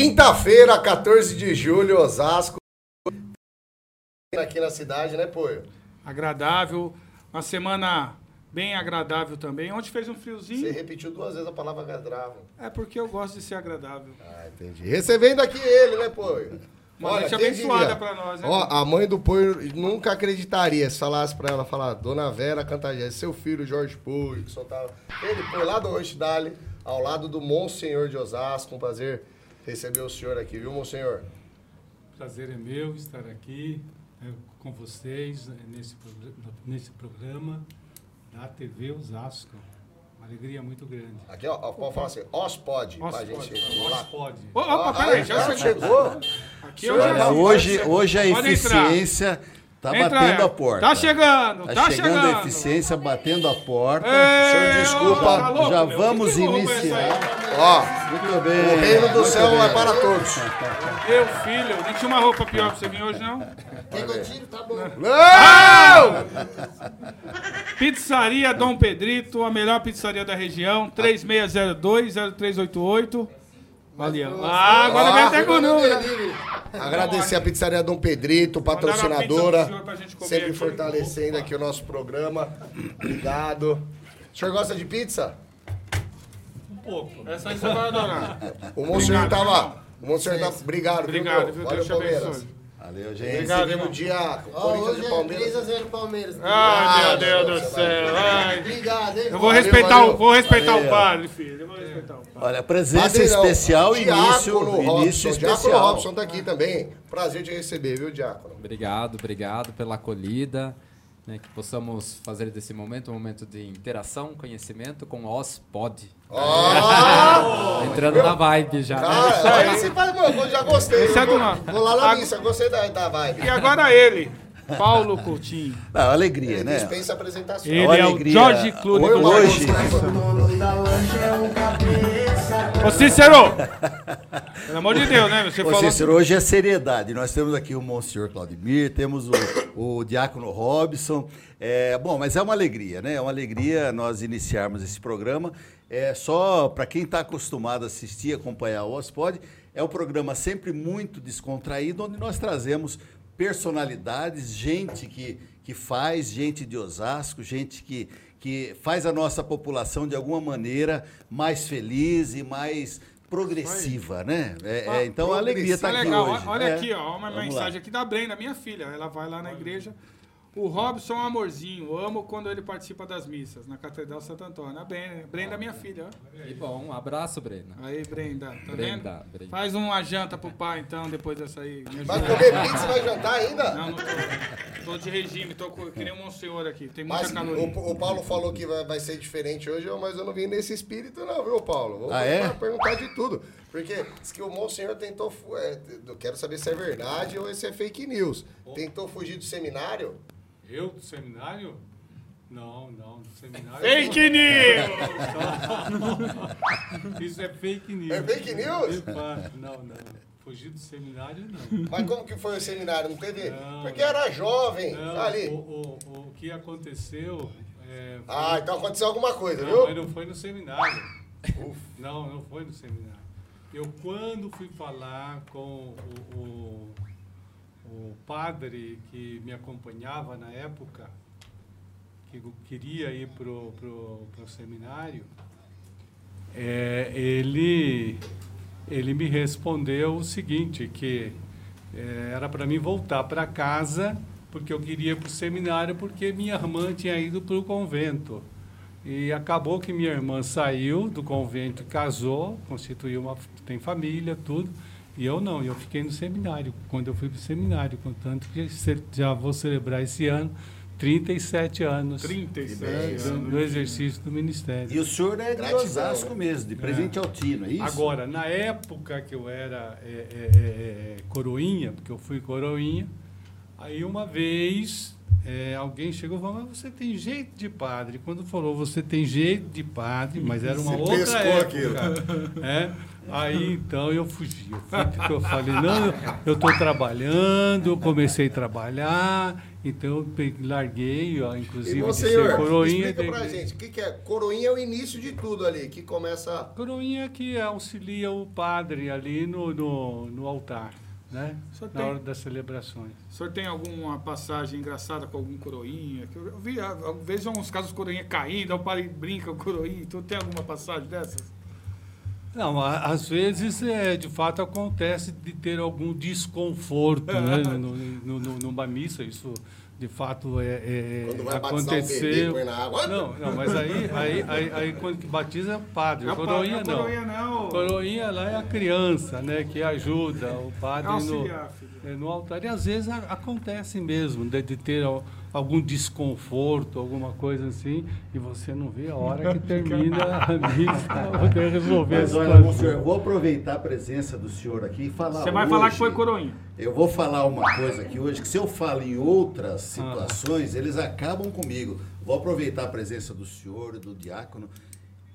Quinta-feira, 14 de julho, Osasco. Aqui na cidade, né, pô? Agradável. Uma semana bem agradável também. Ontem fez um friozinho. Você repetiu duas vezes a palavra agradável. É porque eu gosto de ser agradável. Ah, entendi. Recebendo aqui ele, né, pô? Uma noite quem abençoada pra nós, né? Ó, a mãe do Poi nunca acreditaria se falasse pra ela, falar, Dona Vera Cantajé, seu filho Jorge Poi, que soltava... Ele foi lá do Rochdale, ao lado do Monsenhor de Osasco, um prazer receber o senhor aqui, viu, Monsenhor? Prazer é meu estar aqui né, com vocês né, nesse, nesse programa da TV Osasco. Uma alegria muito grande. Aqui, ó, ó pode falar assim, Ospod, pra Ospod. gente... Ô, opa, Ah, peraí, já já chegou? Aqui É, hoje, hoje a eficiência está Entra, batendo é. a porta. Tá chegando, Tá tá chegando chegando. a eficiência batendo a porta. Ei, Senhor, desculpa, ô, tá louco, já meu? vamos iniciar. aí? Ó, Muito bem. o reino do céu bem. é para todos. Meu filho, nem tinha uma roupa pior pra você vir hoje, não? Não! Pizzaria Dom Pedrito, a melhor pizzaria da região, 3602-0388. Valeu. Ah, agora vem até com número. Agradecer a pizzaria Dom Pedrito, patrocinadora, sempre aqui. fortalecendo aqui o nosso programa. Obrigado. O senhor gosta de pizza? Um pouco. Essa aí você vai adorar. O Monsenhor tava. irmão. O Monsenhor tá. Obrigado, Obrigado, viu? Deus te Palmeiras. abençoe. Valeu, gente. Obrigado, irmão. o dia Corinthians hoje e é Palmeiras. 3x0 Palmeiras. Ai, meu Deus Deus do do céu. Ai. Obrigado, hein? Eu vou Valeu, respeitar, valeu. o, vou respeitar Valeu. o padre, filho. Eu vou respeitar o padre. Olha, presença Padre não, especial, início, Diácono Robson. início Diácono especial. Robson tá aqui também. Prazer te receber, viu, Diácono? Obrigado, obrigado pela acolhida. Né, que possamos fazer desse momento um momento de interação, conhecimento com o OSPOD. Ó! Entrando na vibe já. né? Cara, olha esse faz, mano, eu já gostei. Vou, vou lá na missa, gostei da, da vibe. E agora ele, Paulo Coutinho. Não, alegria, né? Dispensa apresentações. Ele Uma é o alegria. George Clooney Oi, do. Hoje, Ô Cícero! Pelo amor de Deus, né? Você Ô, falou. Cícero, hoje é seriedade. Nós temos aqui o Monsenhor Claudimir, temos o, o Diácono Robson. É, bom, mas é uma alegria, né? É uma alegria nós iniciarmos esse programa. É só para quem está acostumado a assistir, acompanhar o Ospod, é um programa sempre muito descontraído, onde nós trazemos personalidades, gente que, que faz, gente de Osasco, gente que, que faz a nossa população de alguma maneira mais feliz e mais progressiva, né? É, é, então a alegria está Tá aqui legal. hoje. Olha É. aqui, ó, uma Vamos mensagem lá. aqui da Brenda, minha filha. Ela vai lá na igreja. O Robson é um amorzinho. Amo quando ele participa das missas na Catedral Santo Antônio. A Brenda, Brenda é minha filha, ó. Que bom, um abraço, Brena. Aí, Brenda, tá Brenda, vendo? Brenda. Faz uma janta pro pai, então, depois dessa aí. Vai comer pizza e vai jantar ainda? Não, não tô. Tô de regime, tô co- que nem um monsenhor aqui. Tem muita Mas caloria. o, o Paulo falou que vai, vai ser diferente hoje, mas eu não vim nesse espírito, não, viu, Paulo? Vou Ah, é? perguntar de tudo. Porque diz que o Monsenhor tentou. é, eu quero saber se é verdade ou se é fake news. Tentou fugir do seminário? Eu do seminário? Não, não, do seminário. Fake news! Isso é fake news. É fake news? Não, não. Fugir do seminário, não. Mas como que foi o seminário? Não teve? Não. Porque era jovem, Não, ali. O, o, o que aconteceu. É, foi- Ah, então aconteceu alguma coisa, Não, mas viu? não foi no seminário. Não, não foi no seminário. Eu, quando fui falar com o, o, o padre que me acompanhava na época, que queria ir para o pro, pro seminário, é, ele, ele me respondeu o seguinte, que é, era para mim voltar para casa, porque eu queria ir para o seminário, porque minha irmã tinha ido para o convento. E acabou que minha irmã saiu do convento, casou, constituiu uma, tem família, tudo. E eu não, eu fiquei no seminário, quando eu fui para o seminário, contanto que já vou celebrar esse ano 37 anos 37 né, do, anos. do exercício do ministério. E o senhor é de Gratidão, Osasco mesmo, de Presidente Altino, é isso? Agora, na época que eu era é, é, é, é, coroinha, porque eu fui coroinha, aí uma vez é, alguém chegou e falou, mas você tem jeito de padre. Quando falou, você tem jeito de padre, mas era uma Você outra pescou época. aquilo. É, aí então eu fugi. Eu, fui, eu falei, não, eu estou trabalhando, eu comecei a trabalhar, Então eu larguei, ó, inclusive, e senhor, coroinha. explica pra gente, o que, que é? Coroinha é o início de tudo ali, que começa... Coroinha que auxilia o padre ali no, no, no altar, né? Só Na tem- hora das celebrações. O senhor tem alguma passagem engraçada com algum coroinha? Que eu vi, às vezes, uns casos coroinha caindo, o pai brinca com coroinha. Então, tem alguma passagem dessas? Não, às vezes, é, de fato, acontece de ter algum desconforto né, no, no, no- numa missa. Isso, de fato, é, é- Quando vai batizar um bebê, na água. Não, não, mas aí, aí, aí, aí quando que batiza é o padre. É o coroinha, é a não. coroinha não. Coroinha lá é a criança, né, que ajuda o padre no, Auxiliar, filho. é, no altar. E às vezes a- acontece mesmo, de, de ter algum desconforto, alguma coisa assim, e você não vê a hora que termina a missa para poder resolver Mas olha, situação. monsenhor, eu vou aproveitar a presença do senhor aqui e falar Você vai falar que hoje- foi coroinha. Eu vou falar uma coisa aqui hoje, que se eu falo em outras situações, eles acabam comigo. Vou aproveitar a presença do senhor e do diácono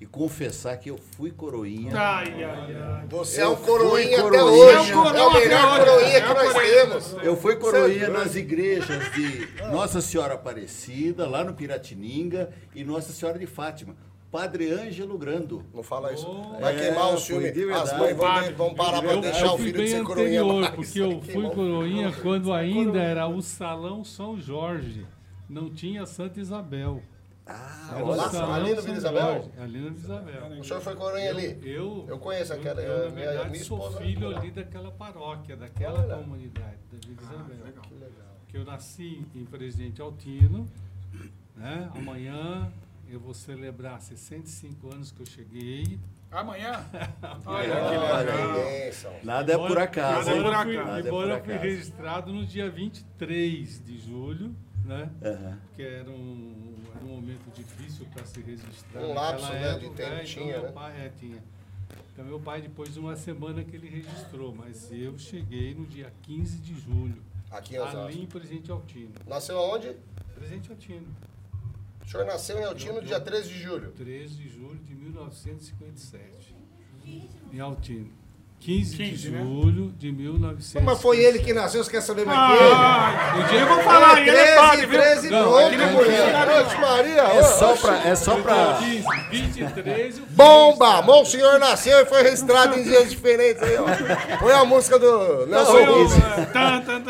e confessar que eu fui coroinha. Ai, ai, ai. Você Eu é um coroinha fui até coroinha. hoje. É o coroa É o melhor coroinha É que o nós coroinha. temos. Eu fui é coroinha doido. nas igrejas de Nossa Senhora Aparecida, lá no Piratininga, e Nossa Senhora de Fátima. Padre Ângelo Grando. Não fala isso. Vai É, queimar o filme. As mães vão, vão parar Eu, deixar o fui filho de bem ser coroinha anterior, porque eu Vai fui o- coroinha quando ainda era o Salão São Jorge. Não tinha Santa Isabel. Ah, Era o lá, ali no Vila Isabel? Jorge, Ali no Vila Isabel. O senhor foi coroinha ali? Eu, Eu conheço aquela- Eu, eu, na minha- verdade, minha sou esposa- filho ali daquela paróquia, daquela comunidade, da Vila Isabel. Que legal. Que eu nasci em Presidente Altino, né? Amanhã eu vou celebrar 65 anos que eu cheguei. Amanhã? Olha que Olha legal. Nada é por acaso. Nada é por Embora eu fui, acaso. É embora eu fui registrado no dia 23 de julho, né? Aham. Que era um, um momento difícil para se registrar. Um naquela lapso, né, de época, tempo é, tinha, então né? pai, é, tinha. Então meu pai depois de uma semana que ele registrou, mas eu cheguei no dia 15 de julho, Aqui em Osasco. ali em Presidente Altino. Nasceu aonde? Presidente Altino, O senhor nasceu em Altino dia 13 de julho. 13 de julho de 1957. Em Altino. 15, 15, de né? julho de 1957. Mas foi ele que nasceu, você quer saber mais que Ah, ele? dia eu vou falar, ele é padre, viu? 13, Não, pronto, não é mulher. Maria, É só pra. É só pra... 15, 23 eu Bomba! fiz, Monsenhor nasceu e foi registrado em dias diferentes aí, ó. Põe a música do Nelson Não, Rubens.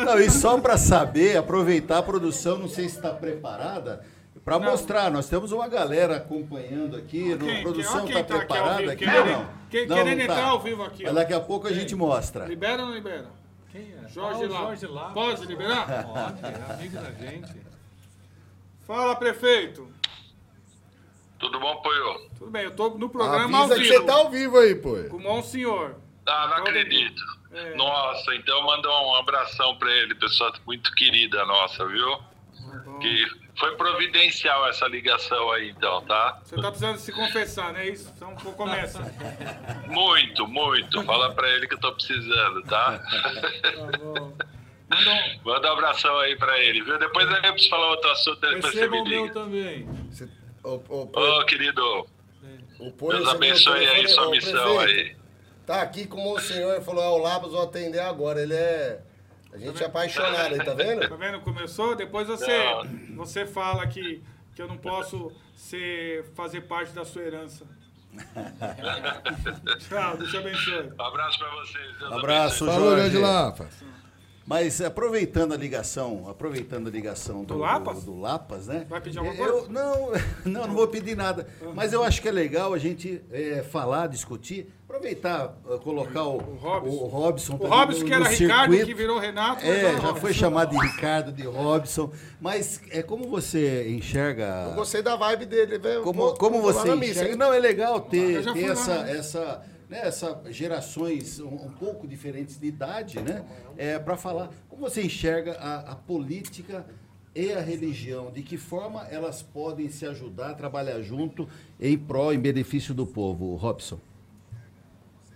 Não, e só para saber, aproveitar a produção, não sei se está preparada, para mostrar. Nós temos uma galera acompanhando aqui, Quem- a produção está quem tá aqui ao preparada aqui. querendo- não? Quem- Não, querendo tá. entrar ao vivo aqui, ó. Mas daqui a pouco a gente mostra. Libera ou não libera? Quem é? Jorge Ah, o Lá. Jorge Lá. Pode liberar? Pode, é amigo da gente. Fala, prefeito. Tudo bom, Poio? Tudo bem, eu tô no programa ao Avisa que vivo. você tá ao vivo aí, pô. Com o Monsenhor. Ah, não acredito. É. Nossa, então manda um abração pra ele, pessoa muito querida nossa, viu? Que foi providencial essa ligação aí, então, tá? Você tá precisando se confessar, né? Isso, então começa. Muito, muito. Fala pra ele que eu tô precisando, tá? Tá bom. Manda um... Manda um abração aí pra ele, viu? Depois eu preciso falar outro assunto, depois você Receba me o meu liga. também. Você- Ô, ô, Ô, pô, querido, o Deus você o abençoe aí sua missão aí. Tá aqui com o Monsenhor, ele falou, é o Labas, vou atender agora. Ele é... A gente é apaixonado aí, tá vendo? Tá vendo? Começou, depois você, você fala que, que eu não posso ser, fazer parte da sua herança. Tchau, Deus te abençoe. Um abraço pra vocês. Deus Abraço, Falou, Jorge. Jorge Lapa. Mas aproveitando a ligação, aproveitando a ligação do, Do Lapas? do, do Lapas, né? Vai pedir alguma eu, coisa? Não, não, não vou pedir nada. Mas eu acho que é legal a gente é, falar, discutir, aproveitar, eh, colocar o, O Robson. o Robson. O Robson, no- que era Ricardo, circuito. que virou Renato. É, era já Robson. foi chamado de Ricardo, de Robson. Mas é como você enxerga. Eu gostei da vibe dele, velho. Como, Vou- como lá você missa, enxerga? Não, é legal ter, ter lá, essa, né? essa, né, essa gerações um, um pouco diferentes de idade, né? É, para falar como você enxerga a, a política e a religião, de que forma elas podem se ajudar a trabalhar junto em prol, em benefício do povo, Robson.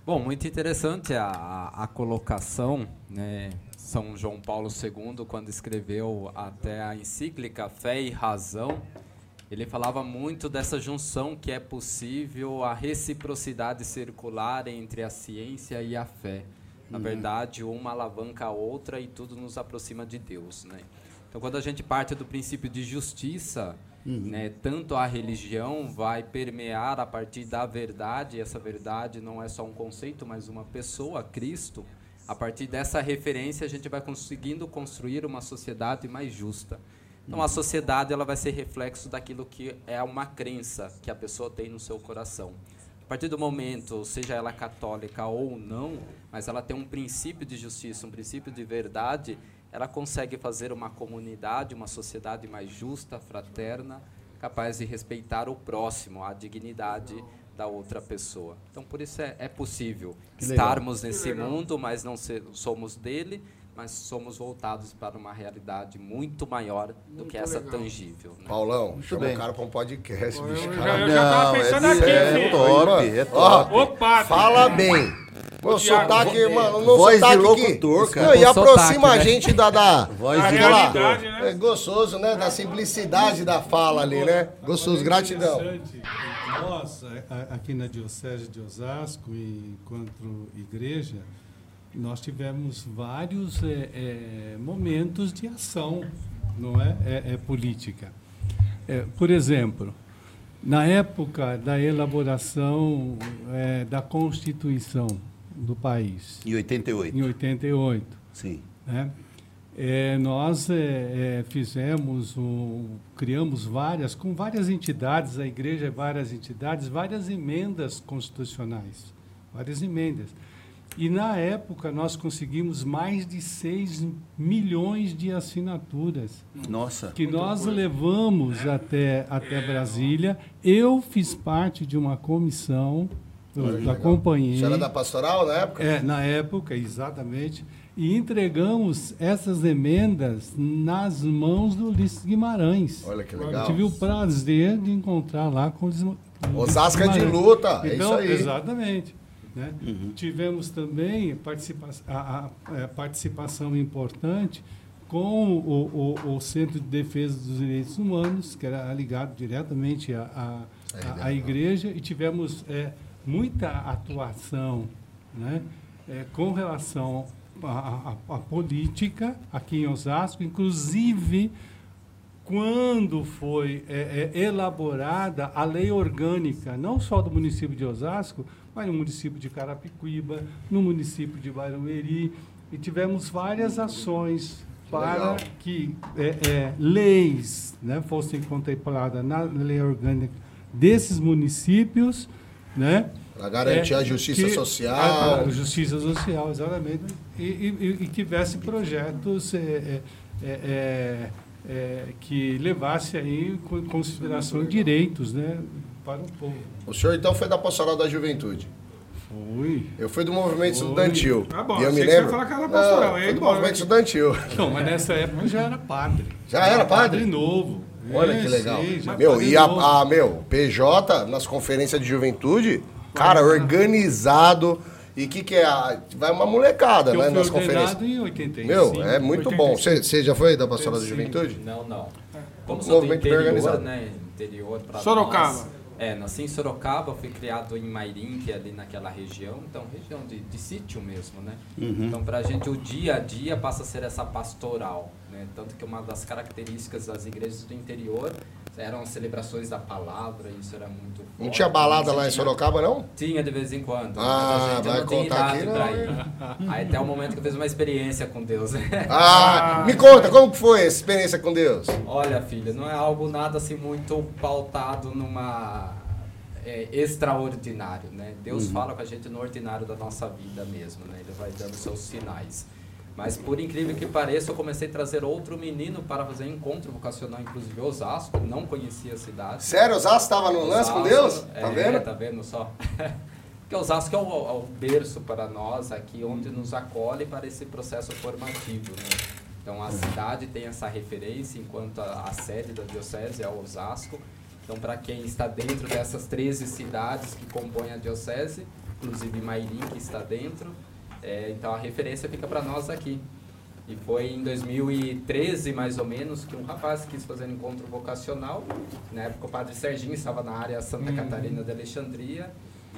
Bom, muito interessante a, a colocação, né? São João Paulo II, quando escreveu até a encíclica Fé e Razão, ele falava muito dessa junção que é possível, a reciprocidade circular entre a ciência e a fé. Na verdade, uma alavanca a outra e tudo nos aproxima de Deus, né? Então, quando a gente parte do princípio de justiça, né, tanto a religião vai permear a partir da verdade, e essa verdade não é só um conceito, mas uma pessoa, Cristo. A partir dessa referência, a gente vai conseguindo construir uma sociedade mais justa. Então, a sociedade ela vai ser reflexo daquilo que é uma crença que a pessoa tem no seu coração. A partir do momento, seja ela católica ou não, mas ela tem um princípio de justiça, um princípio de verdade, ela consegue fazer uma comunidade, uma sociedade mais justa, fraterna, capaz de respeitar o próximo, a dignidade da outra pessoa. Então, por isso é, é possível estarmos nesse mundo, mas não ser, somos dele, mas somos voltados para uma realidade muito maior do que essa legal. tangível. né? Paulão, chama bem. o cara pra um podcast, Eu bicho. já- Cara. eu já tava pensando é, aqui, é filho. top, é Ó, top. Opa! Fala bem. Meu Thiago, sotaque, mano, meu voz de sotaque locutor, aqui. cara. Não, e aproxima sotaque, a né? gente da, da, Voz A de realidade, locutor. né? É gostoso, né? Da simplicidade da fala ali, né? Gostoso, gratidão. Interessante. Nós, a- aqui na Diocese de Osasco, enquanto igreja, nós tivemos vários eh, eh, momentos de ação, não é, é, é política. Eh, por exemplo, na época da elaboração eh, da Constituição do país, Em 88. em 88, Sim. né? É, nós é, é, fizemos, um, criamos várias, com várias entidades, a igreja, várias entidades, várias emendas constitucionais, várias emendas. E na época nós conseguimos mais de 6 milhões de assinaturas Nossa. que nós levamos até, até Brasília. Eu fiz parte de uma comissão, eu acompanhei. Você era da pastoral na época? É, na época, exatamente. E entregamos essas emendas nas mãos do Ulisses Guimarães. Olha que Eu legal. tive o prazer de encontrar lá com o Ulisses Osasco é de Guimarães. luta, é Então, isso aí. Exatamente. Né? Tivemos também participa a, a- a participação importante com o, o- o Centro de Defesa dos Direitos Humanos, que era ligado diretamente à à- à- à igreja, e tivemos é, muita atuação né, é, com relação à política aqui em Osasco, inclusive quando foi é, é, elaborada a lei orgânica, não só do município de Osasco, mas no município de Carapicuíba, no município de Barueri, e tivemos várias ações para que é, é, leis né, fossem contempladas na lei orgânica desses municípios, né? Pra garantir É, a justiça que- social. a- a justiça social, exatamente. E, e, e tivesse projetos é, é, é, que levasse aí em consideração direitos né, para o povo. O senhor então foi da pastoral da juventude. Fui. Eu fui do movimento estudantil. Tá bom, e eu me que você lembro. falar era pastoral, Não, fui do movimento estudantil. Não, mas nessa época eu já era padre. Já era padre? novo. Olha É, que legal. meu, padre e a, a- meu, PJ nas conferências de juventude, cara, organizado. E o que, que é? A, vai uma molecada, Eu né, fui nas conferências. em 85. Meu, é muito bom. 85. Você você já foi da pastoral da 85. juventude? Não, não. Como O movimento bem interior, organizado. né? Interior pra Sorocaba. nós. É, nasci em Sorocaba, fui criado em Mairim, que é ali naquela região, então região de, de sítio mesmo, né? Então pra gente o dia a dia passa a ser essa pastoral, né? Tanto que uma das características das igrejas do interior eram as celebrações da palavra, isso era muito Não forte, tinha balada lá em Sorocaba, não? tinha de vez em quando. Ah, vai não contar aqui, não. Aí até o momento que eu fiz uma experiência com Deus. Ah, me conta, como foi essa experiência com Deus? Olha, filha, não é algo nada assim muito pautado numa é, extraordinário, né? Deus fala com a gente no ordinário da nossa vida mesmo, né? Ele vai dando seus sinais. Mas por incrível que pareça, eu comecei a trazer outro menino para fazer encontro vocacional, inclusive Osasco, não conhecia a cidade. Sério, Osasco estava no lance com Osasco, Deus? Tá é, vendo? Tá vendo só? Porque Osasco é o, é o berço para nós aqui, onde nos acolhe para esse processo formativo, né? Então a cidade tem essa referência, enquanto a, a sede da diocese é Osasco. Então para quem está dentro dessas 13 cidades que compõem a diocese, inclusive Mairim que está dentro, é, então a referência fica para nós aqui. E foi em 2013, mais ou menos, que um rapaz quis fazer um encontro vocacional. Na época, o padre Serginho estava na área Santa Catarina de Alexandria.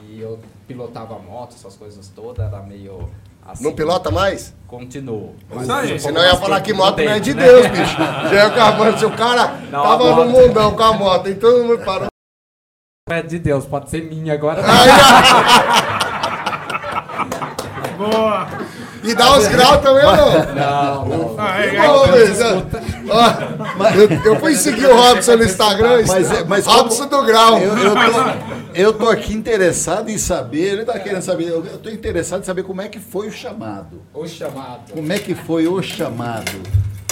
E eu pilotava moto, essas coisas todas, era meio assim. Não pilota mais? Continuo. Isso aí. Senão eu ia falar que moto não é de Deus, bicho. Já ia acabando. Se o cara Não, tava no mundão com a moto, e todo mundo parou. É de Deus, pode ser minha agora. Boa! E dá os graus também ou não? Não, não. Ah, é, é, é, Luiz, ó. Ó, eu, eu fui seguir o Robson no Instagram. Mas é- mas Robson do Grau. Eu, eu, tô, eu tô aqui interessado em saber, ele tá querendo saber, eu, eu tô interessado em saber como é que foi o chamado. O chamado. Como é que foi o chamado?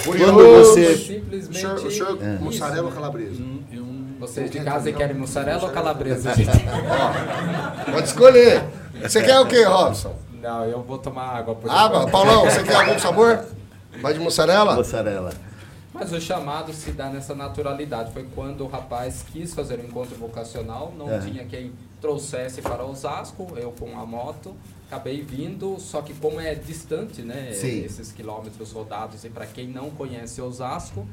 Foi Quando o- você. simplesmente. O senhor, o senhor É. mussarela ou calabresa? Vocês de casa querem mussarela ou calabresa? Pode escolher. Você quer o quê, Robson? Não, eu vou tomar água por Água? enquanto. Paulão, você quer algum sabor? Vai de mussarela? Mussarela. Mas o chamado se dá nessa naturalidade. Foi quando o rapaz quis fazer um encontro vocacional, não É. tinha quem trouxesse para Osasco, eu com a moto, acabei vindo, só que como é distante, né, Sim. esses quilômetros rodados, e para quem não conhece Osasco,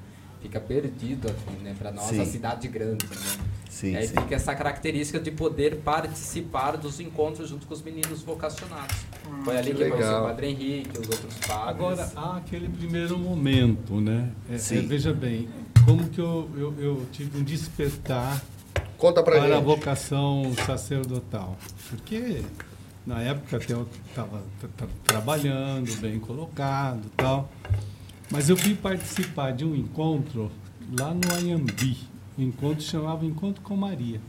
fica perdido aqui, né, para nós, Sim. a cidade grande, né. Sim, aí sim. fica essa característica de poder participar dos encontros junto com os meninos vocacionados. Foi ali que que, conheci o Padre Henrique, os outros padres. Agora, há aquele primeiro momento, né? É, Sim. é, veja bem, como que eu, eu, eu tive um despertar Conta pra para a gente. vocação sacerdotal. Porque na época até eu estava trabalhando, bem colocado e tal. Mas eu fui participar de um encontro lá no Anhambi. O encontro chamava Encontro com Maria.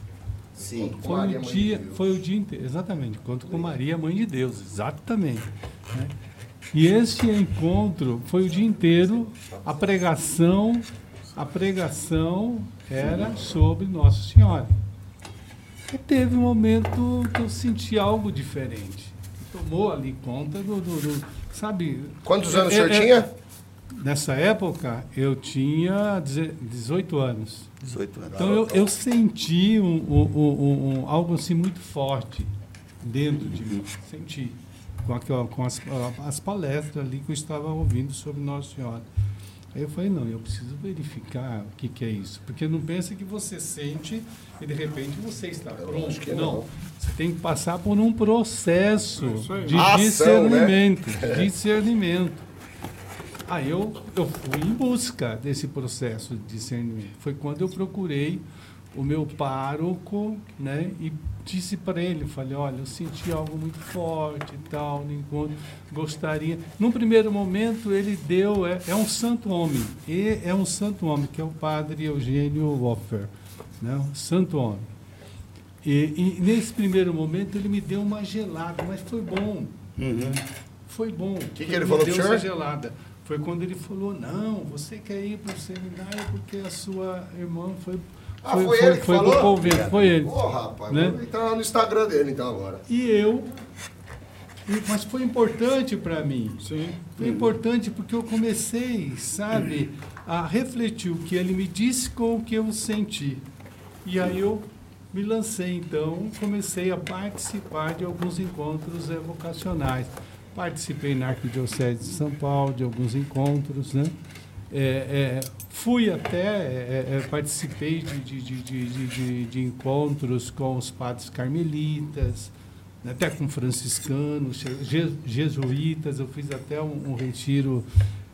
Sim. Com Foi Maria, o Mãe dia, de Deus. foi o dia inteiro, exatamente, encontro com Maria, Mãe de Deus, exatamente. né? E este encontro foi o dia inteiro, a pregação, a pregação era sobre Nossa Senhora. E teve um momento que eu senti algo diferente. Tomou ali conta do, do- do- sabe? Quantos anos o É- senhor é- tinha? Nessa época eu tinha deze- 18 anos. 18 anos. Então eu, eu senti um, um- um- um- algo assim muito forte dentro de mim. Senti. Com, aquela- com as, as palestras ali que eu estava ouvindo sobre Nossa Senhora. Aí eu falei, não, eu preciso verificar o que, que é isso. Porque não pensa que você sente e de repente você está pronto. que não. não. Você tem que passar por um processo aí. de Ação, discernimento. De discernimento. Aí eu, eu fui em busca desse processo de discernimento. Foi quando eu procurei o meu pároco, né? E disse para ele, falei, olha, eu senti algo muito forte e tal, no encontro, gostaria. Num primeiro momento ele deu, é, é um santo homem, e é um santo homem, que é o padre Eugênio Woffer, né? Um santo homem. E, e nesse primeiro momento ele me deu uma gelada, mas foi bom. né? Foi bom. Que que ele me falou deu pro essa senhor? gelada. Foi quando ele falou, não, você quer ir para o seminário porque a sua irmã foi. Ah, foi ele que foi falou? convento, foi ele. Ô, rapaz, Né? vou entrar no Instagram dele então agora. E eu. Mas foi importante para mim. Sim. Foi importante porque eu comecei, sabe, a refletir o que ele me disse com o que eu senti. E aí eu me lancei, então, comecei a participar de alguns encontros eh, vocacionais. Participei na Arquidiocese de São Paulo, de alguns encontros, né? É, é, fui até, é, é, participei de, de, de, de, encontros com os padres carmelitas, até com franciscanos, je- jesuítas, eu fiz até um, um retiro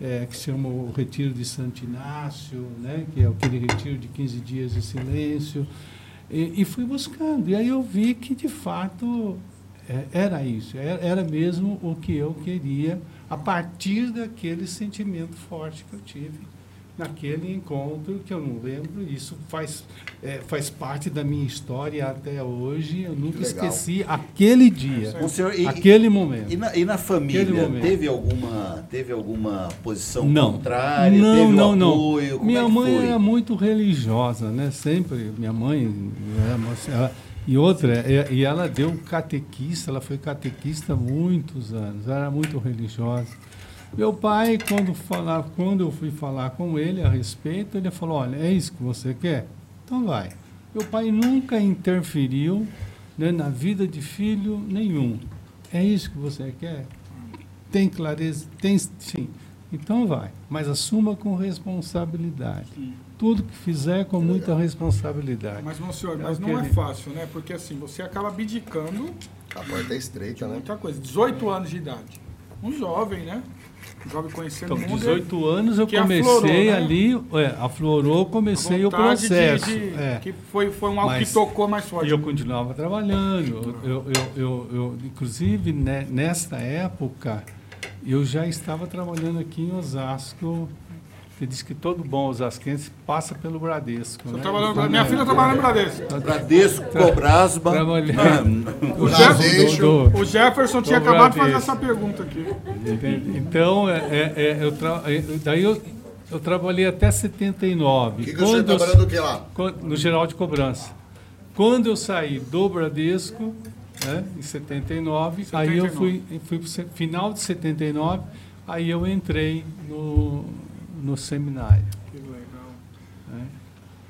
é, que se chama o Retiro de Santo Inácio, né, que é aquele retiro de 15 dias de silêncio, e, e fui buscando. E aí eu vi que, de fato, era isso, era, era mesmo o que eu queria, a partir daquele sentimento forte que eu tive naquele encontro que eu não lembro. Isso faz, é, faz parte da minha história até hoje. Eu nunca esqueci aquele dia, O senhor, e, aquele momento. e na, e na família, teve alguma, teve alguma posição não, contrária? não, teve não, um não. Como minha é mãe foi? era muito religiosa, né? Sempre minha mãe era ela- e outra é- e ela deu catequista, ela foi catequista muitos anos, era muito religiosa. Meu pai, quando falar, quando eu fui falar com ele a respeito, ele falou: olha, é isso que você quer? Então vai. Meu pai nunca interferiu né, na vida de filho nenhum. É isso que você quer? Tem clareza? Tem sim. Então vai, mas assuma com responsabilidade. Tudo que fizer com muita responsabilidade. Mas, não, senhor, É mas não é fácil, né? Porque assim, você acaba abdicando A porta é estreita, né? muita coisa. 18 anos de idade. Um jovem, né? Um jovem conhecendo Então, o mundo. 18 anos eu comecei aflorou, né? ali, é, aflorou, comecei o vontade de- processo. de- é. Que foi, foi um algo Mas- que tocou mais forte. E eu continuava trabalhando. Eu, eu, eu, eu- inclusive, né, nessa época, eu já estava trabalhando aqui em Osasco. Você diz que todo bom osasquense passa pelo Bradesco. Você né? trabalhando- Então, minha filha trabalha no Bradesco. Bradesco, Cobrasma. Trabalhando. O, Bradesco. Jeff- do- o Jefferson tinha do acabado de fazer essa pergunta aqui. Entende? Então, é, é, é, eu tra... é, daí eu, eu trabalhei até 79. O que, que o Quando eu- trabalhando o que lá? No geral de cobrança. Quando eu saí do Bradesco, né, em 79, aí eu 79. fui, fui pro final de 79, aí eu entrei no, no seminário, Que legal. né,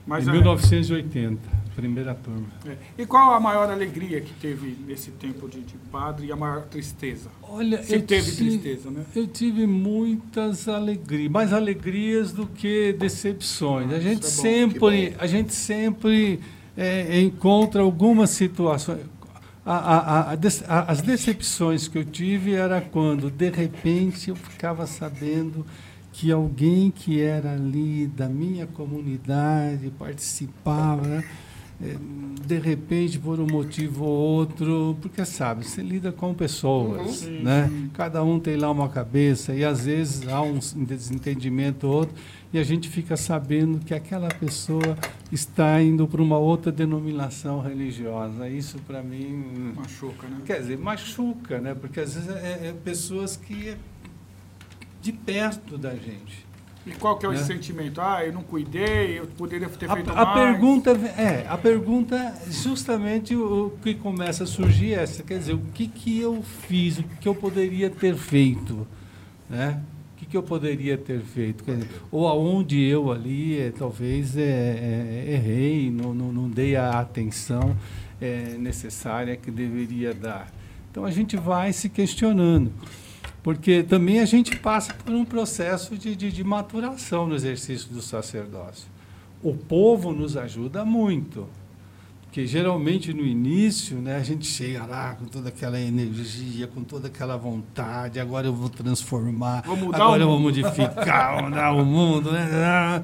Mas em é- 1980, primeira turma. é. E qual a maior alegria que teve nesse tempo de, de padre e a maior tristeza? Olha, Se eu teve ti- tristeza, né? Eu tive muitas alegrias, mais alegrias do que decepções. A gente é sempre, a gente sempre é, encontra algumas situações. A- a- a- as decepções que eu tive era quando, de repente, eu ficava sabendo que alguém que era ali da minha comunidade participava, né? Eh, de repente, por um motivo ou outro, porque sabe, você lida com pessoas, né? Cada um tem lá uma cabeça e às vezes há um desentendimento ou outro e a gente fica sabendo que aquela pessoa está indo para uma outra denominação religiosa. Isso para mim Machuca, né? Quer dizer, machuca, né? Porque às vezes é, é pessoas que é de perto da gente. E qual que é o Né? sentimento? Ah, eu não cuidei, eu poderia ter feito A, a mais. pergunta é, a pergunta justamente o, que começa a surgir é essa, quer dizer, o que que eu fiz, o que eu poderia ter feito, né? O que que eu poderia ter feito, dizer, ou aonde eu ali é, talvez é, é, errei, não, não, não dei a atenção é, necessária que deveria dar. Então a gente vai se questionando porque também a gente passa por um processo de, de, de maturação no exercício do sacerdócio. O povo nos ajuda muito, porque geralmente no início né, a gente chega lá com toda aquela energia, com toda aquela vontade, agora eu vou transformar, agora eu vou mundo." modificar, mudar o mundo. Né?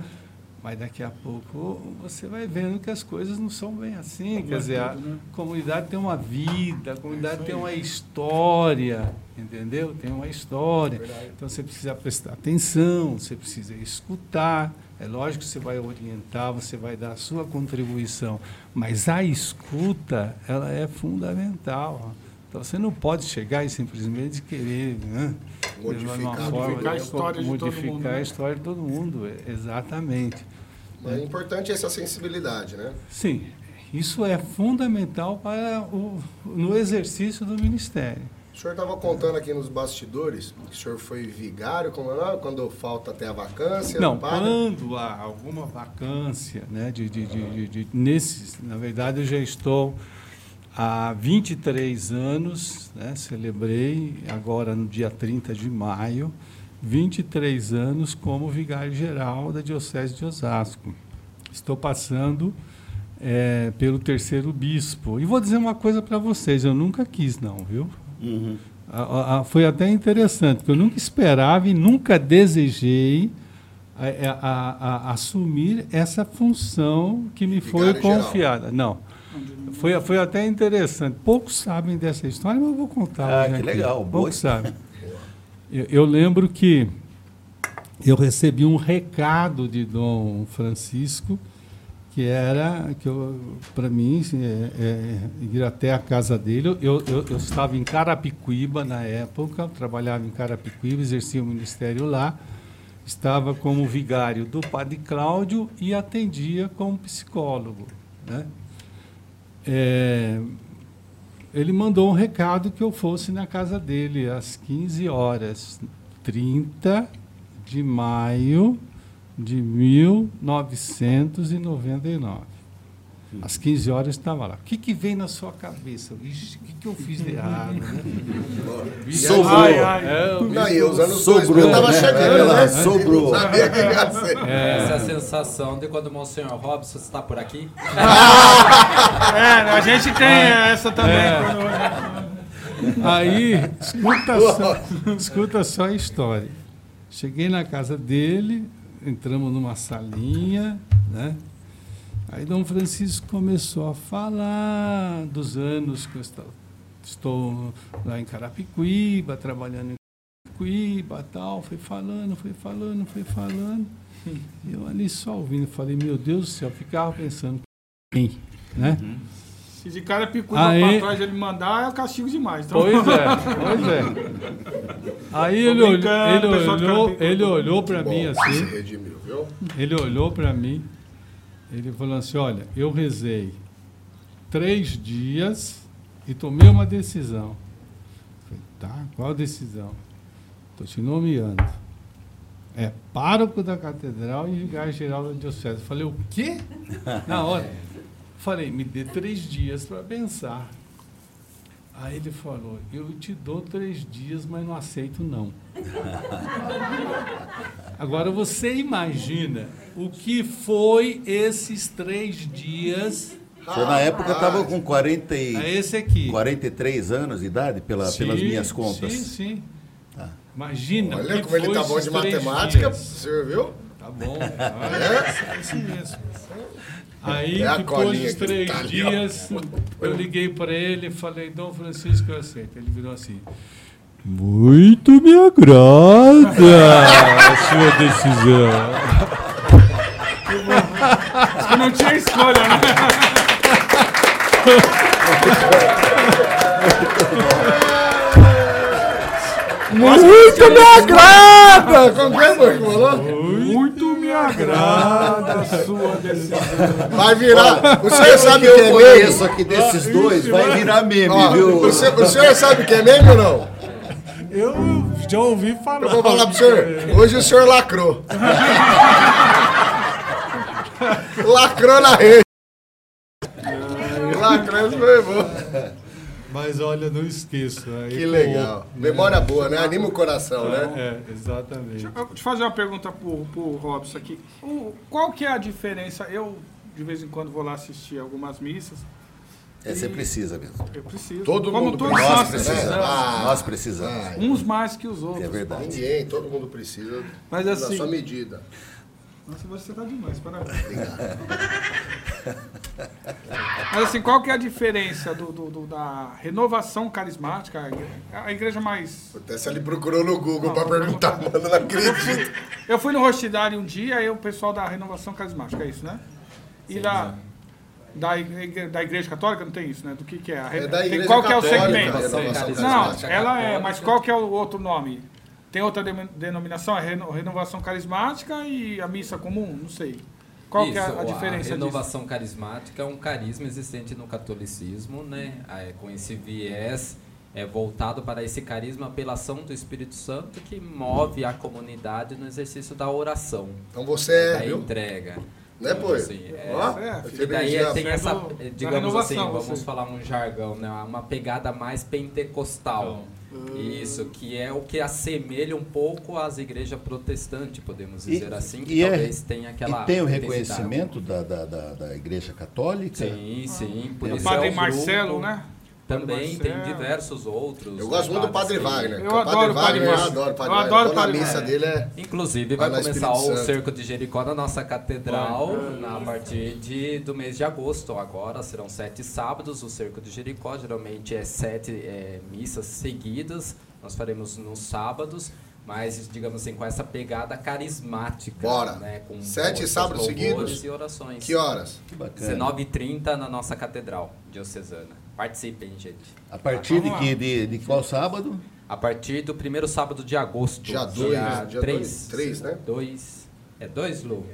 Mas daqui a pouco você vai vendo que as coisas não são bem assim. Quer dizer, a né? comunidade tem uma vida, a comunidade tem uma história, entendeu? Tem uma história. Então você precisa prestar atenção, você precisa escutar. É lógico que você vai orientar, você vai dar a sua contribuição, mas a escuta, ela é fundamental. Então você não pode chegar e simplesmente querer né, Modificar, uma modificar forma a história de mundo, né? a história de todo mundo, é- exatamente. É importante essa sensibilidade, né? Sim, isso é fundamental para o, no exercício do ministério. O senhor estava contando aqui nos bastidores que o senhor foi vigário, como o nome? quando falta até a vacância. Não, padre. quando há alguma vacância, né, de, de, de, de, de- nesses, na verdade eu já estou há 23 anos, né, celebrei agora no dia 30 de maio, 23 anos como vigário-geral da Diocese de Osasco. Estou passando eh, pelo terceiro bispo. E vou dizer uma coisa para vocês, eu nunca quis não, viu? A- a- a- foi até interessante, porque eu nunca esperava e nunca desejei a- a- assumir essa função que me foi Vigário geral. confiada. Não. Foi, foi até interessante. Poucos sabem dessa história, mas eu vou contar. Ah, que aqui. legal, boa Poucos sabem. Eu, eu lembro que eu recebi um recado de Dom Francisco que era que para mim é, é, ir até a casa dele. Eu, eu, eu estava em Carapicuíba na época, trabalhava em Carapicuíba, exercia o ministério lá, estava como vigário do Padre Cláudio e atendia como psicólogo, né? É, ele mandou um recado que eu fosse na casa dele às 15 horas, 30 de maio de 1999. Às 15 horas estava lá. O que, que vem na sua cabeça? Ixi, o que, que eu fiz de errado? Né? Sobrou. Ai, ai. É, Não, e os anos Sobrou, 2000 tava né? chegando, É, né? sobrou. Não sabia que ia ser. Essa é a sensação de quando o Monsenhor Robson está por aqui. É, a gente tem essa também. É. Aí, escuta só, escuta só a história. Cheguei na casa dele, entramos numa salinha, né? Aí Dom Francisco começou a falar dos anos que eu estou, estou lá em Carapicuíba, trabalhando em Carapicuíba tal. Foi falando, foi falando, foi falando. Eu ali só ouvindo, falei, meu Deus do céu, ficava pensando, quem, né? Se de cara picuda Aí- pra trás ele mandar, é castigo demais. Então, Pois é, pois é. Aí ele olhou, brincando, ele de olhou, Carapicuíba. ele olhou para mim assim, redimiu, ele olhou para mim, ele falou assim, olha, eu rezei três dias e tomei uma decisão. Falei, tá, qual decisão? Estou te nomeando. É pároco da catedral e vigário geral da diocese. Falei, o quê? Na hora. Falei, me dê três dias para pensar. Aí ele falou, eu te dou três dias, mas não aceito não. Agora você imagina o que foi esses três dias senhor, na época estava com 40 e, a esse aqui. 43 anos de idade, pela, Sim, pelas minhas contas. Sim, sim. Tá. Imagina. Olha como ele tá bom de matemática, o dias. senhor viu? Tá bom. Olha, é isso mesmo. Aí, É depois dos três tá ali, dias, eu liguei para ele e falei, Dom Francisco, eu aceito. Ele virou assim. Muito me agrada a sua decisão. Acho que não tinha escolha, né? Muito me agrada! Como é, que falou? Muito me agrada a sua decisão. Vai virar. O senhor Sabe sabe que o que eu é meme? aqui desses dois, vai virar meme, Ó, viu? o, senhor, o senhor sabe o que é meme ou não? Eu já ouvi falar. Eu vou falar pro senhor. Hoje o senhor lacrou. lacrou na rede. Lacrou, isso foi bom. Mas olha, não esqueço. Aí, Que pô, legal. Memória boa, né? Anima o coração, né? É, exatamente. Eu vou te fazer uma pergunta pro, pro Robson aqui. O- qual que é a diferença? Eu, de vez em quando, vou lá assistir algumas missas. É, você precisa mesmo. Eu preciso. Todo Como mundo todos precisa, nós né? precisamos. Ah, Nós precisamos. ah, Uns mais que os outros. É verdade. Ninguém, todo mundo precisa Mas da assim- sua medida. Nossa, você tá demais, parabéns. Mas assim, qual que é a diferença do, do- do- da renovação carismática? a igre- A igreja mais. Até se ele procurou no Google não, perguntar, mano, não acredito. Eu fui no Rostidário um dia, aí o pessoal da renovação carismática, é isso, né? E da, da, igre- da igreja católica não tem isso, né? Do que, que é? A re- É da tem- Igreja qual que é o Católica, segmento? Não, ela é, mas qual que é o outro nome? Tem outra de- denominação? Reno- renovação carismática e a missa comum? Não sei. Qual que é a, Isso, a diferença disso? renovação carismática é um carisma existente no catolicismo, né? É, com esse viés é, voltado para esse carisma pela ação do Espírito Santo que move a comunidade no exercício da oração, Então você é, da viu? entrega. Né, pô? Assim, é, Ó, é, E daí tem essa, digamos assim, vamos você. falar um jargão, né? Uma pegada mais pentecostal. Isso, que é o que assemelha um pouco às igrejas protestantes, podemos E- dizer assim, que e é- talvez tenha aquela E tem o reconhecimento da, da, da, da Igreja Católica? Sim, sim. Por O isso Padre é Marcelo, grupo. né? Também tem diversos outros. Eu gosto muito do Padre Wagner. Eu adoro Padre o Padre Wagner, eu adoro o Padre Eu Wagner. adoro Toda a missa dele é... Inclusive Vai vai começar o Santo. Cerco de Jericó na nossa catedral na, a partir de, do mês de agosto. Agora serão sete sábados. O Cerco de Jericó geralmente é sete é, missas seguidas. Nós faremos nos sábados, mas digamos assim com essa pegada carismática. Bora. Né, com Sete sábados seguidos? e orações. Que horas? Que bacana. 19h30 na nossa catedral diocesana. Participem, gente. A partir de, que, de, de qual sábado? A partir do primeiro sábado de agosto. Dia dois, dia 3. dois, três, né? 2. É 2, Lu?